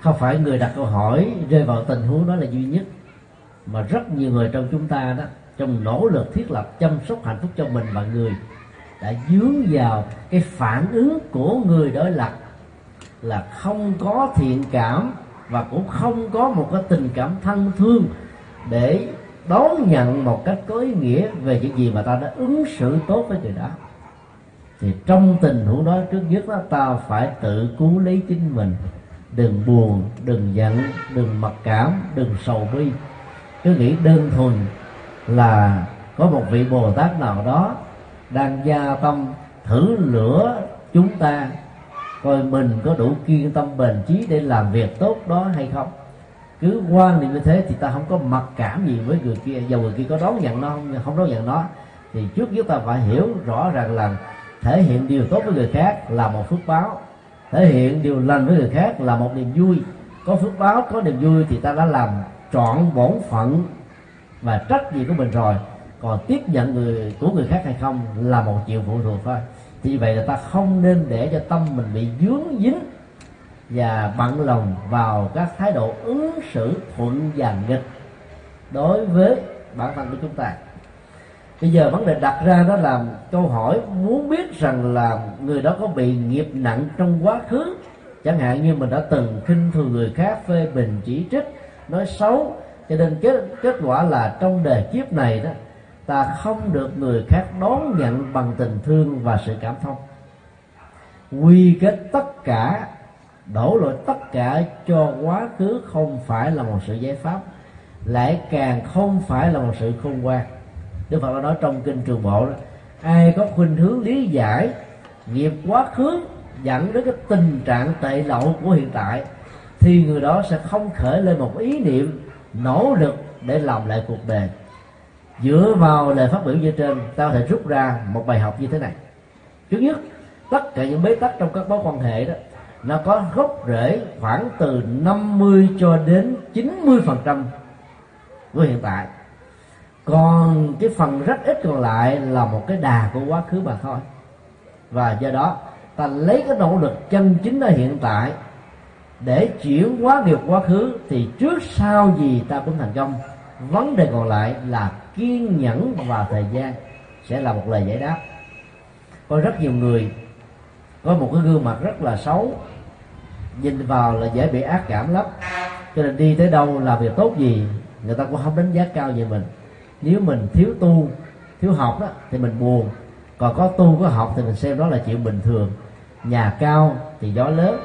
Không phải người đặt câu hỏi rơi vào tình huống đó là duy nhất, mà rất nhiều người trong chúng ta đó, trong nỗ lực thiết lập chăm sóc hạnh phúc cho mình và người, đã dướng vào cái phản ứng của người đối lập là không có thiện cảm và cũng không có một cái tình cảm thân thương để đón nhận một cách có ý nghĩa về những gì mà ta đã ứng xử tốt với người đó thì trong tình huống đó trước nhất đó ta phải tự cứu lấy chính mình. Đừng buồn đừng giận đừng mặc cảm đừng sầu bi. Cứ nghĩ đơn thuần là có một vị bồ tát nào đó đang gia tâm thử lửa chúng ta coi mình có đủ kiên tâm bền chí để làm việc tốt đó hay không. Cứ quan niệm như thế thì ta không có mặc cảm gì với người kia. Dầu người kia có đón nhận nó không, không đón nhận nó thì trước nhất ta phải hiểu rõ ràng là thể hiện điều tốt với người khác là một phước báo. Thể hiện điều lành với người khác là một niềm vui. Có phước báo, có niềm vui thì ta đã làm trọn bổn phận và trách nhiệm của mình rồi. Còn tiếp nhận người, của người khác hay không là một chuyện phụ thuộc thôi. Thì vậy là ta không nên để cho tâm mình bị dướng dính và bận lòng vào các thái độ ứng xử thuận và nghịch đối với bản thân của chúng ta bây giờ vấn đề đặt ra đó là câu hỏi muốn biết rằng là người đó có bị nghiệp nặng trong quá khứ. Chẳng hạn như mình đã từng khinh thường người khác phê bình chỉ trích, nói xấu. Cho nên kết kết quả là trong đời kiếp này đó, ta không được người khác đón nhận bằng tình thương và sự cảm thông. Quy kết tất cả, đổ lỗi tất cả cho quá khứ không phải là một sự giải pháp lại càng không phải là một sự khôn ngoan đức phật đã nói trong kinh trường bộ đó, ai có khuynh hướng lý giải, nghiệp quá khứ dẫn đến cái tình trạng tệ lậu của hiện tại, thì người đó sẽ không khởi lên một ý niệm nỗ lực để làm lại cuộc đời. Dựa vào lời phát biểu như trên, ta có thể rút ra một bài học như thế này. Thứ nhất, tất cả những bế tắc trong các mối quan hệ đó, nó có gốc rễ khoảng từ 50 cho đến 90 phần trăm của hiện tại còn cái phần rất ít còn lại là một cái đà của quá khứ mà thôi. Và do đó, ta lấy cái nỗ lực chân chính ở hiện tại để chuyển hóa nghiệp quá khứ thì trước sau gì ta cũng thành công. Vấn đề còn lại là kiên nhẫn và thời gian sẽ là một lời giải đáp. Có rất nhiều người có một cái gương mặt rất là xấu, nhìn vào là dễ bị ác cảm lắm. Cho nên đi tới đâu làm việc tốt gì, người ta cũng không đánh giá cao về mình nếu mình thiếu tu, thiếu học đó, thì mình buồn. Còn có tu, có học thì mình xem đó là chuyện bình thường. Nhà cao thì gió lớn.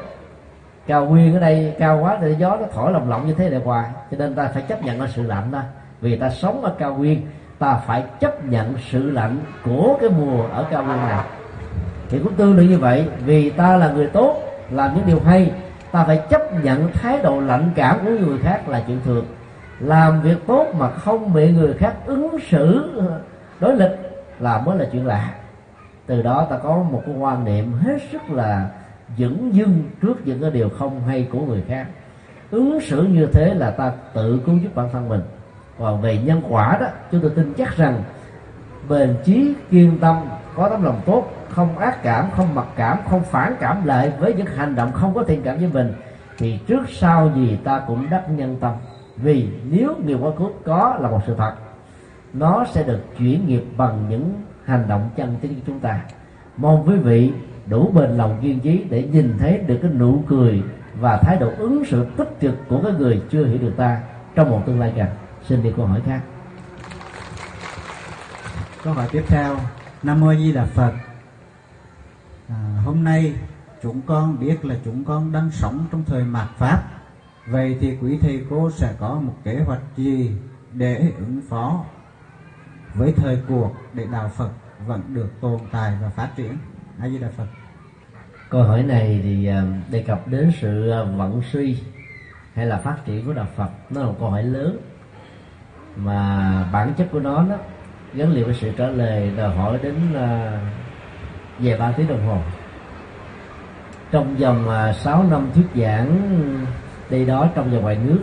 Cao nguyên ở đây, cao quá thì gió nó thổi lồng lộng như thế này hoài. Cho nên ta phải chấp nhận cái sự lạnh đó. Vì ta sống ở cao nguyên, ta phải chấp nhận sự lạnh của cái mùa ở cao nguyên này. Thì cũng tương tự như vậy, vì ta là người tốt, làm những điều hay, ta phải chấp nhận thái độ lạnh cảm của người khác là chuyện thường làm việc tốt mà không bị người khác ứng xử đối lịch là mới là chuyện lạ. Từ đó ta có một cái quan niệm hết sức là dững dưng trước những cái điều không hay của người khác. Ứng xử như thế là ta tự cứu giúp bản thân mình. Còn về nhân quả đó, chúng tôi tin chắc rằng bền chí kiên tâm, có tấm lòng tốt, không ác cảm, không mặc cảm, không phản cảm lại với những hành động không có thiện cảm với mình, thì trước sau gì ta cũng đắc nhân tâm vì nếu nghiệp quá khứ có là một sự thật nó sẽ được chuyển nghiệp bằng những hành động chân chính của chúng ta. Mong quý vị đủ bền lòng kiên trí để nhìn thấy được cái nụ cười và thái độ ứng xử tích cực của cái người chưa hiểu được ta trong một tương lai gần. Xin đi câu hỏi khác. Câu hỏi tiếp theo. Nam mô di đà phật. À, hôm nay chúng con biết là chúng con đang sống trong thời mạt pháp vậy thì quý thầy cô sẽ có một kế hoạch gì để ứng phó với thời cuộc để đạo phật vẫn được tồn tại và phát triển? A di đà phật. Câu hỏi này thì à, đề cập đến sự à, vận suy hay là phát triển của đạo phật. Nó là một câu hỏi lớn. Mà bản chất của nó đó, gắn liền với sự trả lời đòi hỏi đến à, về ba tiếng đồng hồ. Trong vòng 6 năm thuyết giảng đây đó trong và ngoài nước.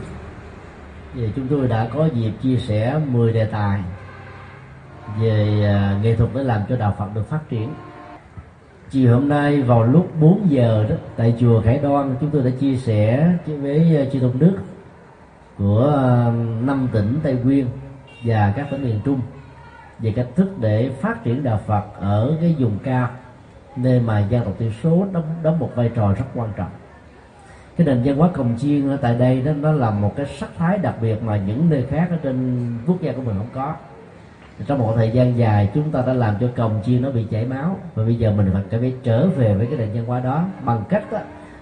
Thì chúng tôi đã có dịp chia sẻ 10 đề tài về à, nghệ thuật để làm cho đạo Phật được phát triển. Chiều hôm nay vào lúc 4 giờ đó, tại chùa Khải Đoan, chúng tôi đã chia sẻ với à, chư tôn đức của à, năm tỉnh Tây Nguyên và các tỉnh miền Trung về cách thức để phát triển đạo Phật ở cái vùng cao, nơi mà dân tộc thiểu số đóng đóng một vai trò rất quan trọng cái nền văn hóa cồng chiên ở tại đây đó nó là một cái sắc thái đặc biệt mà những nơi khác ở trên quốc gia của mình không có. Trong một thời gian dài chúng ta đã làm cho cồng chiên nó bị chảy máu. Và bây giờ mình phải phải trở về với cái nền văn hóa đó bằng cách đó,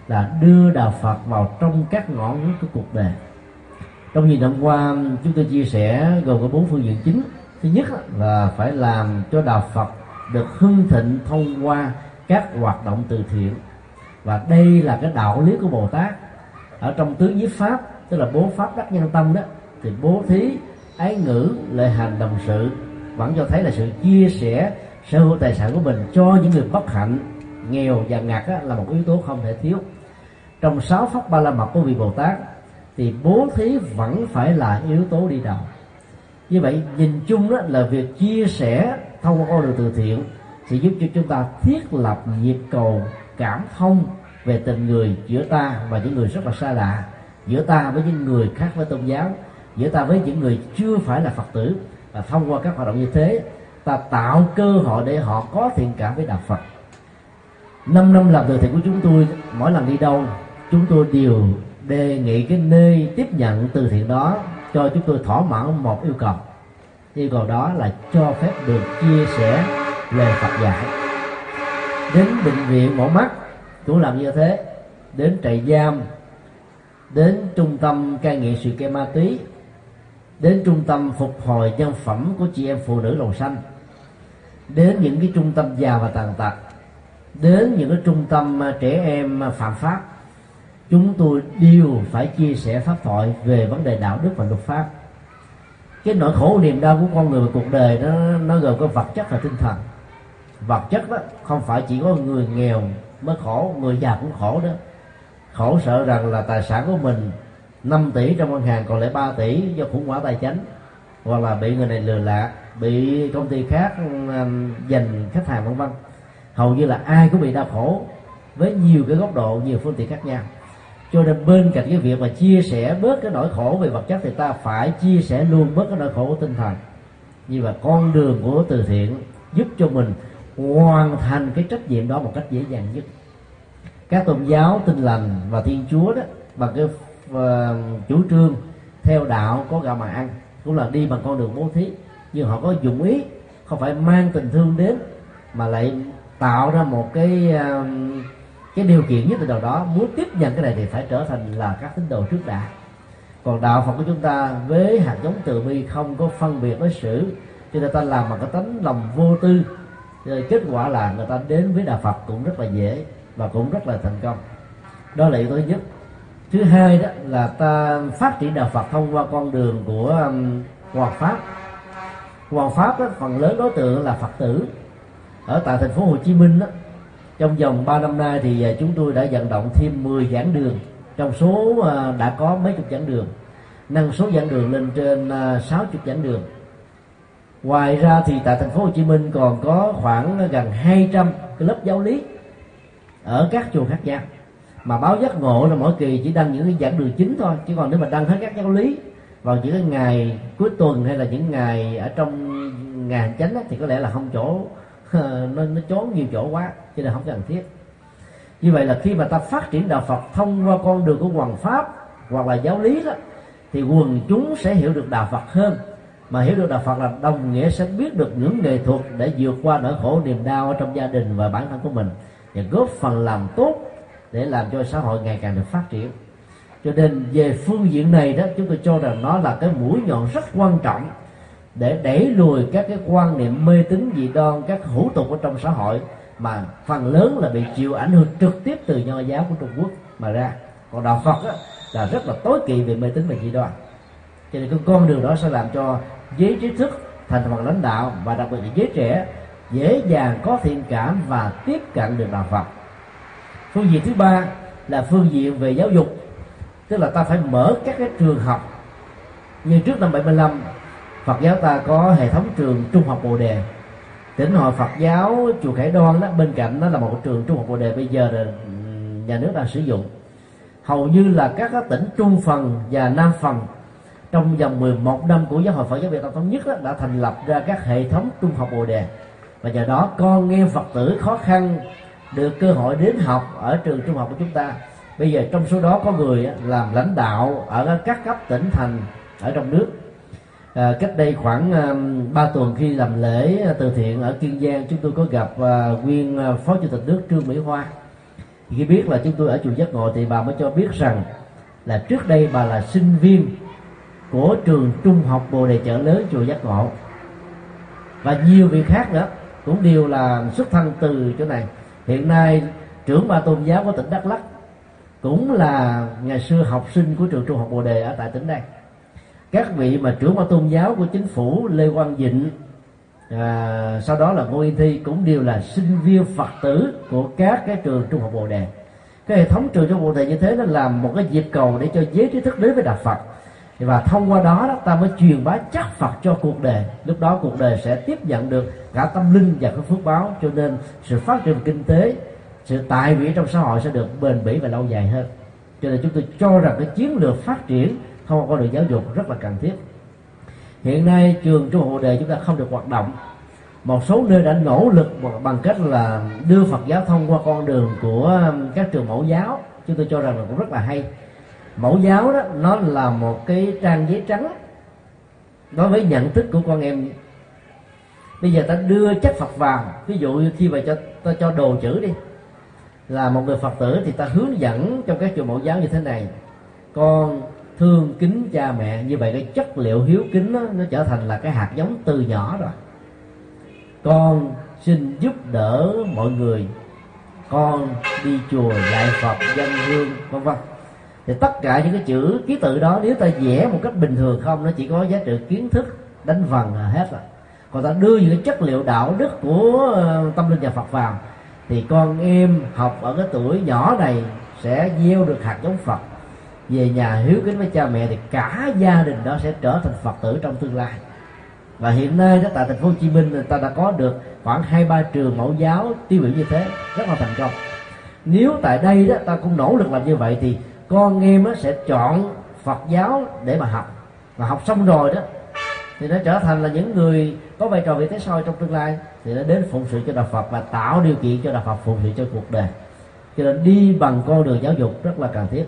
là đưa đạo Phật vào trong các ngõ ngách của cuộc đời. Trong nhiều năm qua chúng tôi chia sẻ gồm có bốn phương diện chính. Thứ nhất là phải làm cho đạo Phật được hưng thịnh thông qua các hoạt động từ thiện và đây là cái đạo lý của Bồ Tát. Ở trong tứ nhiếp pháp tức là bố pháp đắc nhân tâm đó thì bố thí ái ngữ lệ hành đồng sự vẫn cho thấy là sự chia sẻ sở hữu tài sản của mình cho những người bất hạnh nghèo và ngặt á, là một yếu tố không thể thiếu. Trong sáu pháp ba la mật của vị bồ tát thì bố thí vẫn phải là yếu tố đi đầu. Như vậy nhìn chung đó là việc chia sẻ thông qua con đường từ thiện sẽ giúp cho chúng ta thiết lập nhịp cầu cảm thông về tình người giữa ta và những người rất là xa lạ, giữa ta với những người khác với tôn giáo, giữa ta với những người chưa phải là phật tử. Và thông qua các hoạt động như thế, ta tạo cơ hội để họ có thiện cảm với đạo phật. Năm năm làm từ thiện của chúng tôi, mỗi lần đi đâu, chúng tôi đều đề nghị cái nơi tiếp nhận từ thiện đó cho chúng tôi thỏa mãn một yêu cầu. Yêu cầu đó là cho phép được chia sẻ lời Phật dạy đến bệnh viện mổ mắt. Cũng làm như thế, đến trại giam, đến trung tâm cai nghiện sự kê ma túy, đến trung tâm phục hồi nhân phẩm của chị em phụ nữ lầu xanh, đến những cái trung tâm già và tàn tật, đến những cái trung tâm trẻ em phạm pháp. Chúng tôi đều phải chia sẻ pháp thoại về vấn đề đạo đức và luật pháp. Cái nỗi khổ niềm đau của con người và cuộc đời nó nó gồm có vật chất và tinh thần vật chất đó, không phải chỉ có người nghèo mới khổ, người già cũng khổ đó. Khổ sợ rằng là tài sản của mình 5 tỷ trong ngân hàng, còn lại 3 tỷ do khủng hoảng tài chính, hoặc là bị người này lừa lạc bị công ty khác giành khách hàng vân vân. Hầu như là ai cũng bị đau khổ với nhiều cái góc độ, nhiều phương tiện khác nhau. Cho nên bên cạnh cái việc mà chia sẻ bớt cái nỗi khổ về vật chất thì ta phải chia sẻ luôn bớt cái nỗi khổ của tinh thần. Như vậy con đường của từ thiện giúp cho mình hoàn thành cái trách nhiệm đó một cách dễ dàng nhất. Các tôn giáo tinh lành và thiên chúa đó bằng cái uh, chủ trương theo đạo có gạo mà ăn cũng là đi bằng con đường bố thí. Nhưng họ có dụng ý không phải mang tình thương đến mà lại tạo ra một cái uh, cái điều kiện nhất định nào đó. Muốn tiếp nhận cái này thì phải trở thành là các tín đồ trước đã. Còn đạo phật của chúng ta với hạt giống từ bi không có phân biệt đối xử cho nên ta làm bằng cái tấm lòng vô tư rồi kết quả là người ta đến với đạo phật cũng rất là dễ và cũng rất là thành công. Đó là yếu tố thứ nhất. Thứ hai đó là ta phát triển đạo phật thông qua con đường của um, hoàng pháp. Hoàng pháp đó, phần lớn đối tượng là phật tử. Ở tại thành phố hồ chí minh đó, trong vòng 3 năm nay thì à, chúng tôi đã vận động thêm 10 giảng đường. Trong số à, đã có mấy chục giảng đường. Nâng số giảng đường lên trên à, 60 giảng đường ngoài ra thì tại thành phố Hồ Chí Minh còn có khoảng gần 200 cái lớp giáo lý ở các chùa khác nhau. Mà báo giác ngộ là mỗi kỳ chỉ đăng những cái giảng đường chính thôi, chứ còn nếu mà đăng hết các giáo lý vào những cái ngày cuối tuần hay là những ngày ở trong ngày hành chánh thì có lẽ là không chỗ, *laughs* nó nó trốn nhiều chỗ quá, cho nên không cần thiết. Như vậy là khi mà ta phát triển đạo Phật thông qua con đường của hoàng pháp hoặc là giáo lý đó, thì quần chúng sẽ hiểu được đạo Phật hơn mà hiểu được đạo Phật là đồng nghĩa sẽ biết được những nghệ thuật để vượt qua nỗi khổ niềm đau ở trong gia đình và bản thân của mình và góp phần làm tốt để làm cho xã hội ngày càng được phát triển. Cho nên về phương diện này đó chúng tôi cho rằng nó là cái mũi nhọn rất quan trọng để đẩy lùi các cái quan niệm mê tín dị đoan các hủ tục ở trong xã hội mà phần lớn là bị chịu ảnh hưởng trực tiếp từ nho giáo của Trung Quốc mà ra. Còn đạo Phật á, là rất là tối kỵ về mê tín và dị đoan. Cho nên cái con đường đó sẽ làm cho giới trí thức thành phần lãnh đạo và đặc biệt là giới trẻ dễ dàng có thiện cảm và tiếp cận được đạo Phật. Phương diện thứ ba là phương diện về giáo dục, tức là ta phải mở các cái trường học. Như trước năm 75 Phật giáo ta có hệ thống trường trung học Bồ Đề. Tỉnh hội Phật giáo chùa Khải Đoan đó, bên cạnh đó là một trường trung học Bồ Đề bây giờ là nhà nước đang sử dụng. Hầu như là các tỉnh trung phần và nam phần trong vòng 11 năm của giáo hội Phật giáo Việt Nam thống nhất đó, đã thành lập ra các hệ thống trung học Bồ Đề. Và nhờ đó con nghe Phật tử khó khăn được cơ hội đến học ở trường trung học của chúng ta. Bây giờ trong số đó có người làm lãnh đạo ở các cấp tỉnh thành ở trong nước. À, cách đây khoảng um, 3 tuần khi làm lễ à, từ thiện ở kiên giang chúng tôi có gặp uh, nguyên à, phó chủ tịch nước trương mỹ hoa. Khi biết là chúng tôi ở chùa giác ngộ thì bà mới cho biết rằng là trước đây bà là sinh viên của trường trung học bồ đề chợ lớn chùa giác ngộ. Và nhiều vị khác nữa cũng đều là xuất thân từ chỗ này. Hiện nay trưởng ban tôn giáo của tỉnh đắk lắk cũng là ngày xưa học sinh của trường trung học bồ đề ở tại tỉnh đây. Các vị mà trưởng ban tôn giáo của chính phủ lê quang dịnh à, sau đó là ngô yên thi cũng đều là sinh viên phật tử của các cái trường trung học bồ đề. Cái hệ thống trường trung học bồ đề như thế nó làm một cái dịp cầu để cho giới trí thức đến với đạo phật và thông qua đó, đó ta mới truyền bá chắc Phật cho cuộc đời. Lúc đó cuộc đời sẽ tiếp nhận được cả tâm linh và cái phước báo. Cho nên sự phát triển kinh tế sự tại vị trong xã hội sẽ được bền bỉ và lâu dài hơn. Cho nên chúng tôi cho rằng cái chiến lược phát triển thông qua con đường giáo dục rất là cần thiết. Hiện nay trường trung học đề chúng ta không được hoạt động. Một số nơi đã nỗ lực bằng cách là đưa Phật giáo thông qua con đường của các trường mẫu giáo. Chúng tôi cho rằng là cũng rất là hay mẫu giáo đó nó là một cái trang giấy trắng. Đối với nhận thức của con em. Bây giờ ta đưa chất Phật vào. Ví dụ như khi mà cho ta cho đồ chữ đi. Là một người Phật tử thì ta hướng dẫn trong các trường mẫu giáo như thế này. Con thương kính cha mẹ như vậy cái chất liệu hiếu kính đó, nó trở thành là cái hạt giống từ nhỏ rồi. Con xin giúp đỡ mọi người. Con đi chùa dạy Phật dân hương vân vân thì tất cả những cái chữ, ký tự đó, nếu ta vẽ một cách bình thường không, nó chỉ có giá trị kiến thức, đánh vần là hết rồi. Còn ta đưa những cái chất liệu đạo đức của ờ, tâm linh nhà Phật vào, thì con em học ở cái tuổi nhỏ này sẽ gieo được hạt giống Phật. Về nhà hiếu kính với cha mẹ thì cả gia đình đó sẽ trở thành Phật tử trong tương lai. Và hiện nay đó, tại thành phố Hồ Chí Minh, người ta đã có được khoảng hai, ba trường mẫu giáo tiêu biểu như thế, rất là thành công. Nếu tại đây đó, ta cũng nỗ lực làm như vậy thì con em nó sẽ chọn Phật giáo để mà học. Và học xong rồi đó thì nó trở thành là những người có vai trò vị thế soi trong tương lai thì nó đến phụng sự cho đạo Phật và tạo điều kiện cho đạo Phật phụng sự cho cuộc đời. Cho nên đi bằng con đường giáo dục rất là cần thiết.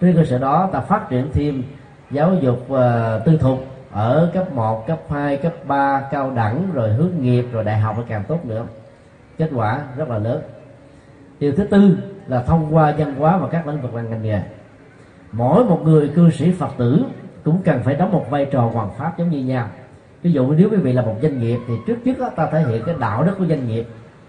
Trên cơ sở đó ta phát triển thêm giáo dục uh, tư thục ở cấp 1, cấp 2, cấp 3, cao đẳng rồi hướng nghiệp rồi đại học là càng tốt nữa. Kết quả rất là lớn. Điều thứ tư là thông qua văn hóa và các lĩnh vực ngành nghề mỗi một người cư sĩ phật tử cũng cần phải đóng một vai trò hoàn pháp giống như nhau. Ví dụ nếu quý vị là một doanh nghiệp thì trước nhất đó, ta thể hiện cái đạo đức của doanh nghiệp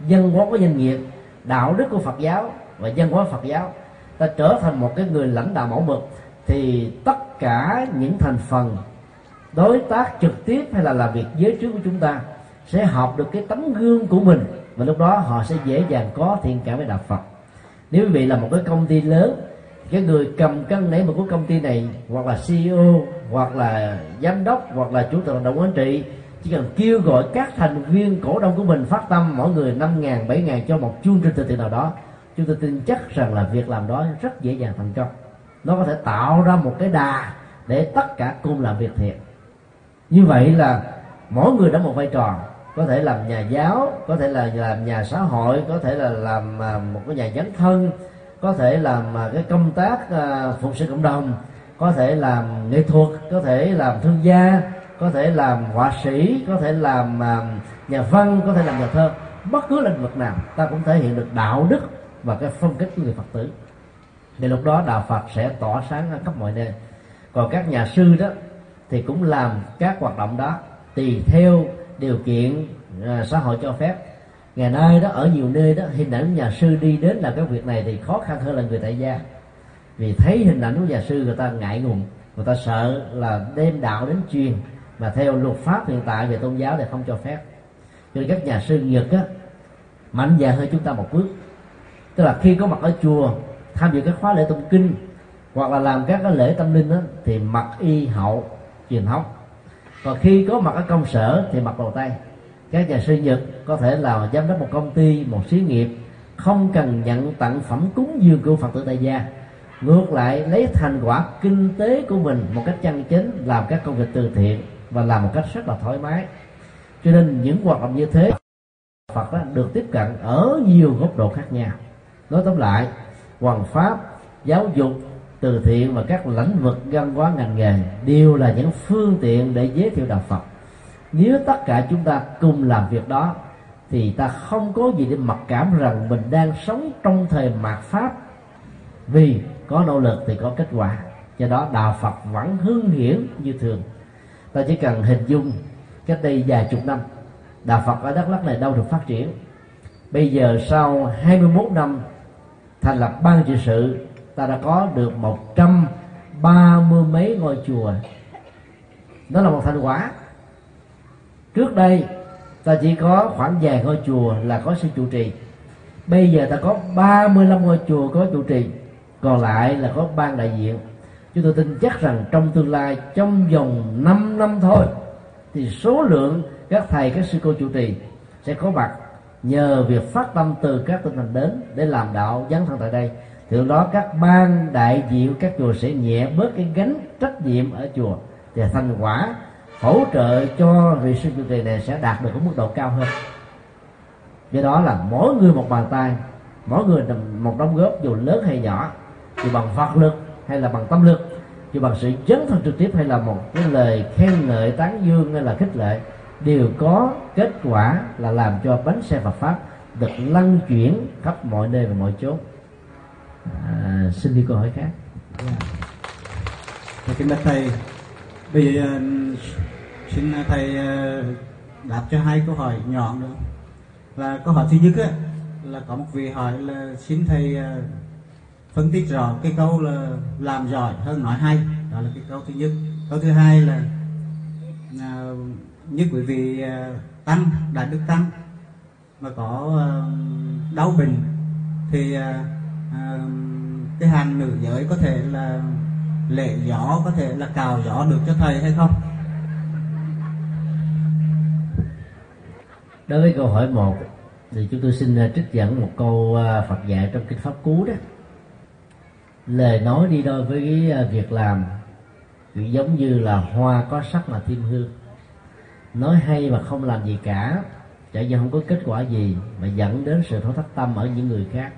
dân hóa của doanh nghiệp đạo đức của phật giáo và dân hóa phật giáo. Ta trở thành một cái người lãnh đạo mẫu mực thì tất cả những thành phần đối tác trực tiếp hay là làm việc giới trước của chúng ta sẽ học được cái tấm gương của mình và lúc đó họ sẽ dễ dàng có thiện cảm với đạo phật. Nếu quý vị là một cái công ty lớn cái người cầm cân nảy một của công ty này, hoặc là CEO hoặc là giám đốc, hoặc là chủ tịch hội đồng quản trị, chỉ cần kêu gọi các thành viên cổ đông của mình phát tâm, mỗi người năm ngàn, bảy ngàn cho một chương trình từ thiện nào đó. Chúng tôi tin chắc rằng là việc làm đó rất dễ dàng thành công. Nó có thể tạo ra một cái đà để tất cả cùng làm việc thiện như vậy là mỗi người đã một vai trò. Có thể làm nhà giáo, có thể là làm nhà xã hội, có thể là làm à, một cái nhà dấn thân có thể làm à, cái công tác à, phục sự cộng đồng, có thể làm nghệ thuật, có thể làm thương gia, có thể làm họa sĩ, có thể làm à, nhà văn, có thể làm nhà thơ. Bất cứ lĩnh vực nào, ta cũng thể hiện được đạo đức và cái phong cách của người phật tử. Thì lúc đó đạo phật sẽ tỏa sáng ở khắp mọi nơi. Còn các nhà sư đó thì cũng làm các hoạt động đó tùy theo điều kiện xã hội cho phép ngày nay đó ở nhiều nơi đó hình ảnh nhà sư đi đến làm cái việc này thì khó khăn hơn là người tại gia. Vì thấy hình ảnh của nhà sư người ta ngại ngùng người ta sợ là đem đạo đến truyền mà theo luật pháp hiện tại về tôn giáo thì không cho phép. Cho nên các nhà sư nhật á mạnh dạn hơn chúng ta một bước. Tức là khi có mặt ở chùa tham dự các khóa lễ tụng kinh hoặc là làm các cái lễ tâm linh đó, thì mặc y hậu truyền thống. Còn khi có mặt ở công sở thì mặc đồ tây các nhà sư nhật có thể là giám đốc một công ty, một xí nghiệp, không cần nhận tặng phẩm cúng dường của phật tử tại gia. Ngược lại, lấy thành quả kinh tế của mình một cách chân chính, làm các công việc từ thiện và làm một cách rất là thoải mái. Cho nên những hoạt động như thế, Phật đó được tiếp cận ở nhiều góc độ khác nhau. Nói tóm lại, hoàng pháp, giáo dục, từ thiện và các lĩnh vực văn hóa ngành nghề đều là những phương tiện để giới thiệu đạo Phật nếu tất cả chúng ta cùng làm việc đó, thì ta không có gì để mặc cảm rằng mình đang sống trong thời mạt pháp. Vì có nỗ lực thì có kết quả, do đó đạo Phật vẫn hưng hiển như thường. Ta chỉ cần hình dung cách đây vài chục năm, đạo Phật ở Đắk Lắk này đâu được phát triển. Bây giờ sau 21 năm thành lập ban trị sự, ta đã có được một trăm ba mươi mấy ngôi chùa. Đó là một thành quả trước đây, ta chỉ có khoảng vài ngôi chùa là có sư trụ trì. Bây giờ ta có 35 ngôi chùa có trụ trì, còn lại là có ban đại diện. Chúng tôi tin chắc rằng trong tương lai, trong vòng 5 năm thôi, thì số lượng các thầy, các sư cô chủ trì sẽ có mặt nhờ việc phát tâm từ các tinh thần đến để làm đạo dấn thân tại đây. Thì lúc đó các ban đại diện, các chùa sẽ nhẹ bớt cái gánh trách nhiệm ở chùa. Và thành quả hỗ trợ cho vị sư trụ trì này sẽ đạt được ở mức độ cao hơn. Do đó là mỗi người một bàn tay mỗi người một đóng góp dù lớn hay nhỏ dù bằng vật lực hay là bằng tâm lực dù bằng sự dấn thân trực tiếp hay là một cái lời khen ngợi tán dương hay là khích lệ đều có kết quả là làm cho bánh xe Phật pháp được lăn chuyển khắp mọi nơi và mọi chốn. À, xin đi câu hỏi khác. Dạ. Yeah. Kính bạch thầy bây giờ um, xin à, thầy à, đáp cho hai câu hỏi nhỏ nữa. Là câu hỏi thứ nhất ấy, là có một vị hỏi là xin thầy à, phân tích rõ cái câu là làm giỏi hơn nói hay. Đó là cái câu thứ nhất. Câu thứ hai là à, như quý vị tăng đại đức tăng mà có đau bệnh thì à, cái hàng nữ giới có thể là lệ gió có thể là cào gió được cho thầy hay không? Đối với câu hỏi một thì chúng tôi xin à, trích dẫn một câu à, Phật dạy trong kinh pháp cú đó. Lời nói đi đôi với à, việc làm, thì giống như là hoa có sắc mà thêm hương. Nói hay mà không làm gì cả trở ra không có kết quả gì mà dẫn đến sự thối thất tâm ở những người khác.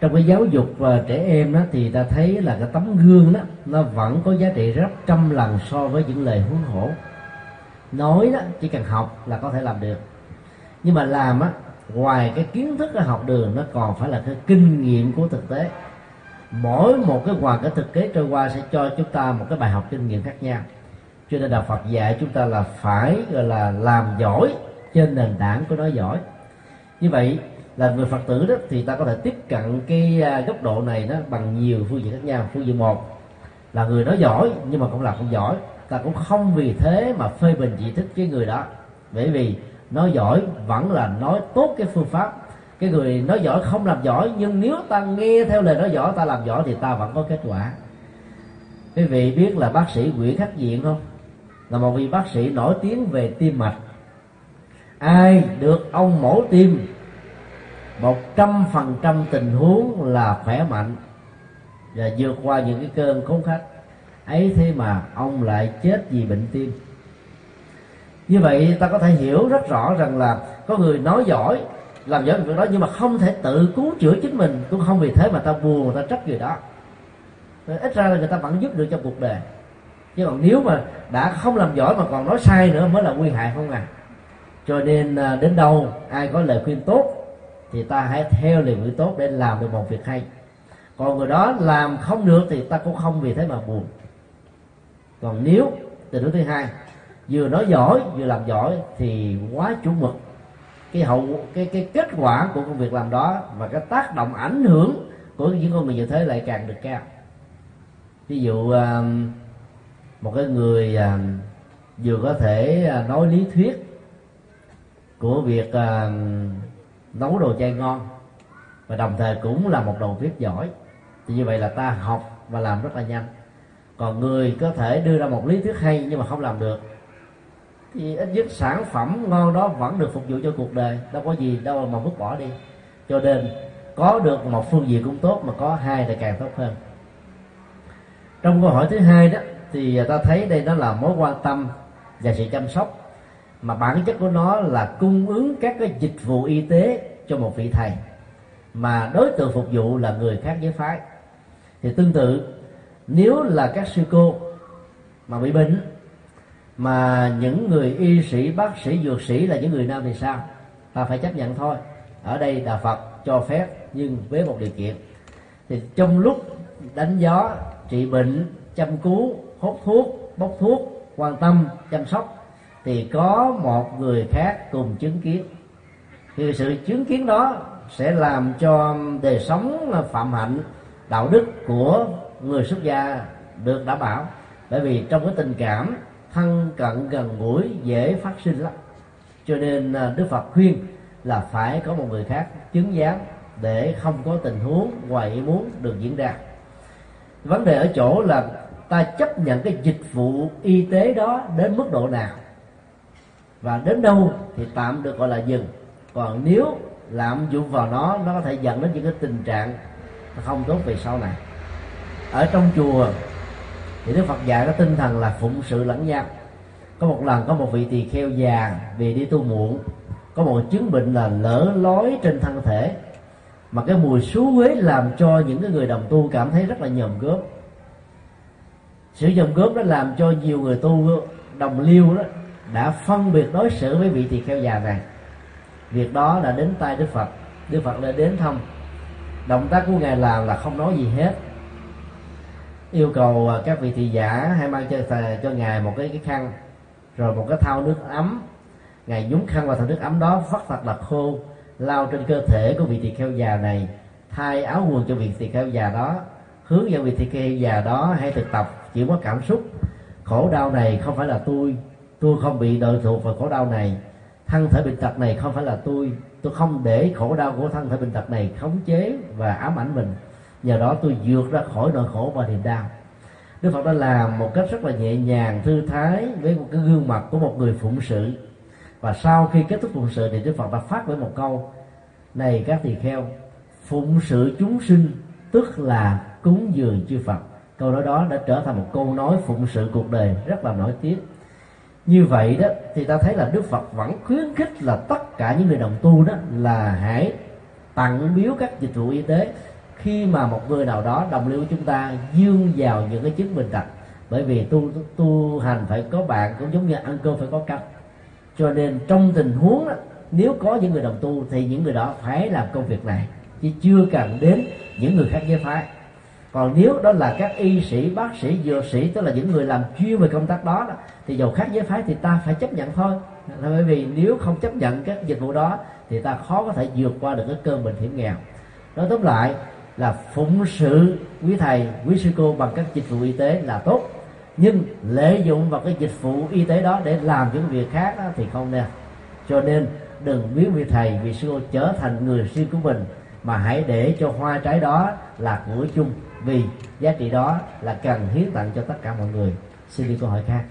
Trong cái giáo dục và trẻ em đó thì ta thấy là cái tấm gương đó, nó vẫn có giá trị rất trăm lần so với những lời huấn hổ nói đó, chỉ cần học là có thể làm được. Nhưng mà làm á, ngoài cái kiến thức ở học đường, nó còn phải là cái kinh nghiệm của thực tế. Mỗi một cái hoàn cảnh thực tế trôi qua sẽ cho chúng ta một cái bài học kinh nghiệm khác nhau. Cho nên đạo Phật dạy chúng ta là phải, gọi là, làm giỏi trên nền tảng của nói giỏi. Như vậy là người Phật tử đó, thì ta có thể tiếp cận cái à, góc độ này nó bằng nhiều phương diện khác nhau. Phương diện một là người nói giỏi, nhưng mà cũng là không giỏi ta cũng không vì thế mà phê bình chỉ thích cái người đó. Bởi vì nói giỏi vẫn là nói tốt cái phương pháp. Cái người nói giỏi không làm giỏi, nhưng nếu ta nghe theo lời nói giỏi, ta làm giỏi thì ta vẫn có kết quả. Quý vị biết là bác sĩ Nguyễn Khắc Diện không? Là một vị bác sĩ nổi tiếng về tim mạch. Ai được ông mổ tim? Một trăm phần trăm tình huống là khỏe mạnh. Và vượt qua những cái cơn khốn khách ấy thế mà ông lại chết vì bệnh tim. Như vậy ta có thể hiểu rất rõ rằng là có người nói giỏi, làm giỏi việc đó, nhưng mà không thể tự cứu chữa chính mình, cũng không vì thế mà ta buồn, ta trách người đó. Ít ra là người ta vẫn giúp được trong cuộc đời. Chứ còn nếu mà đã không làm giỏi mà còn nói sai nữa, mới là nguy hại không à. Cho nên à, đến đâu ai có lời khuyên tốt, thì ta hãy theo lời khuyên tốt để làm được một việc hay. Còn người đó làm không được thì ta cũng không vì thế mà buồn còn nếu tình huống thứ hai, vừa nói giỏi, vừa làm giỏi thì quá chủ mực. Cái hậu, cái cái kết quả của công việc làm đó và cái tác động ảnh hưởng của những con người như thế lại càng được cao. Ví dụ um, một cái người um, vừa có thể à, nói lý thuyết của việc um, nấu đồ chay ngon và đồng thời cũng là một đầu bếp giỏi, thì như vậy là ta học và làm rất là nhanh còn người có thể đưa ra một lý thuyết hay nhưng mà không làm được, thì ít nhất sản phẩm ngon đó vẫn được phục vụ cho cuộc đời, đâu có gì đâu mà vứt bỏ đi. Cho nên, có được một phương diện cũng tốt mà có hai thì càng tốt hơn. Trong câu hỏi thứ hai đó, thì ta thấy đây đó là mối quan tâm và sự chăm sóc, mà bản chất của nó là cung ứng các cái dịch vụ y tế cho một vị thầy, mà đối tượng phục vụ là người khác giới phái. Thì tương tự nếu là các sư cô mà bị bệnh mà những người y sĩ, bác sĩ, dược sĩ là những người nam thì sao? Ta phải chấp nhận thôi. Ở đây đạo phật cho phép nhưng với một điều kiện. Thì trong lúc đánh gió, trị bệnh, chăm cứu, hút thuốc, bốc thuốc, quan tâm, chăm sóc, thì có một người khác cùng chứng kiến. Thì sự chứng kiến đó sẽ làm cho đời sống phạm hạnh, đạo đức của người xuất gia được đảm bảo. Bởi vì trong cái tình cảm, thân cận gần gũi dễ phát sinh lắm. Cho nên à, đức phật khuyên là phải có một người khác chứng giám để không có tình huống ngoài ý muốn được diễn ra. Vấn đề ở chỗ là ta chấp nhận cái dịch vụ y tế đó đến mức độ nào. Và đến đâu thì tạm được gọi là dừng. Còn nếu lạm dụng vào nó nó có thể dẫn đến những cái tình trạng không tốt về sau này ở trong chùa, thì đức phật dạy có tinh thần là phụng sự lẫn nhau. Có một lần có một vị tỳ kheo già vì đi tu muộn, có một chứng bệnh là lỡ lói trên thân thể. Mà cái mùi xú quế làm cho những cái người đồng tu cảm thấy rất là nhòm gớm. Sự nhòm gớm đó làm cho nhiều người tu đồng liêu đó đã phân biệt đối xử với vị tỳ kheo già này. Việc đó đã đến tay đức phật. Đức phật đã đến thăm. Động tác của ngài làm là không nói gì hết yêu cầu à, các vị thị giả hãy mang cho à, cho ngài một cái cái khăn, rồi một cái thau nước ấm. Ngài nhúng khăn vào thau nước ấm đó, vắt thật là khô lao trên cơ thể của vị tỳ kheo già này, thay áo quần cho vị tỳ kheo già đó, hướng dẫn vị tỳ kheo già đó hay thực tập, chỉ có cảm xúc. Khổ đau này không phải là tôi tôi không bị đợi thuộc vào khổ đau này. Thân thể bệnh tật này không phải là tôi tôi không để khổ đau của thân thể bệnh tật này khống chế và ám ảnh mình nhờ đó tôi vượt ra khỏi nỗi khổ và niềm đau. Đức Phật đã làm một cách rất là nhẹ nhàng, thư thái với một cái gương mặt của một người phụng sự. Và sau khi kết thúc phụng sự thì Đức Phật đã phát với một câu, này các tỳ kheo, phụng sự chúng sinh tức là cúng dường chư Phật. Câu nói đó đã trở thành một câu nói phụng sự cuộc đời rất là nổi tiếng. Như vậy đó, thì ta thấy là Đức Phật vẫn khuyến khích là tất cả những người đồng tu đó là hãy tặng biếu các dịch vụ y tế khi mà một người nào đó đồng lưu chúng ta dương vào những cái chứng bình đẳng bởi vì tu tu hành phải có bạn cũng giống như ăn cơm phải có canh. Cho nên trong tình huống đó, nếu có những người đồng tu thì những người đó phải làm công việc này chứ chưa cần đến những người khác giới phái. Còn nếu đó là các y sĩ bác sĩ dược sĩ tức là những người làm chuyên về công tác đó, đó thì dầu khác giới phái thì ta phải chấp nhận thôi. Là bởi vì nếu không chấp nhận các dịch vụ đó thì ta khó có thể vượt qua được cái cơn bệnh hiểm nghèo. Nói tóm lại là phụng sự quý thầy quý sư cô bằng các dịch vụ y tế là tốt. Nhưng lợi dụng vào cái dịch vụ y tế đó để làm những việc khác đó, thì không nên. Cho nên đừng biến vị thầy vị sư cô trở thành người riêng của mình mà hãy để cho hoa trái đó là của chung vì giá trị đó là cần hiến tặng cho tất cả mọi người. Xin đi câu hỏi khác.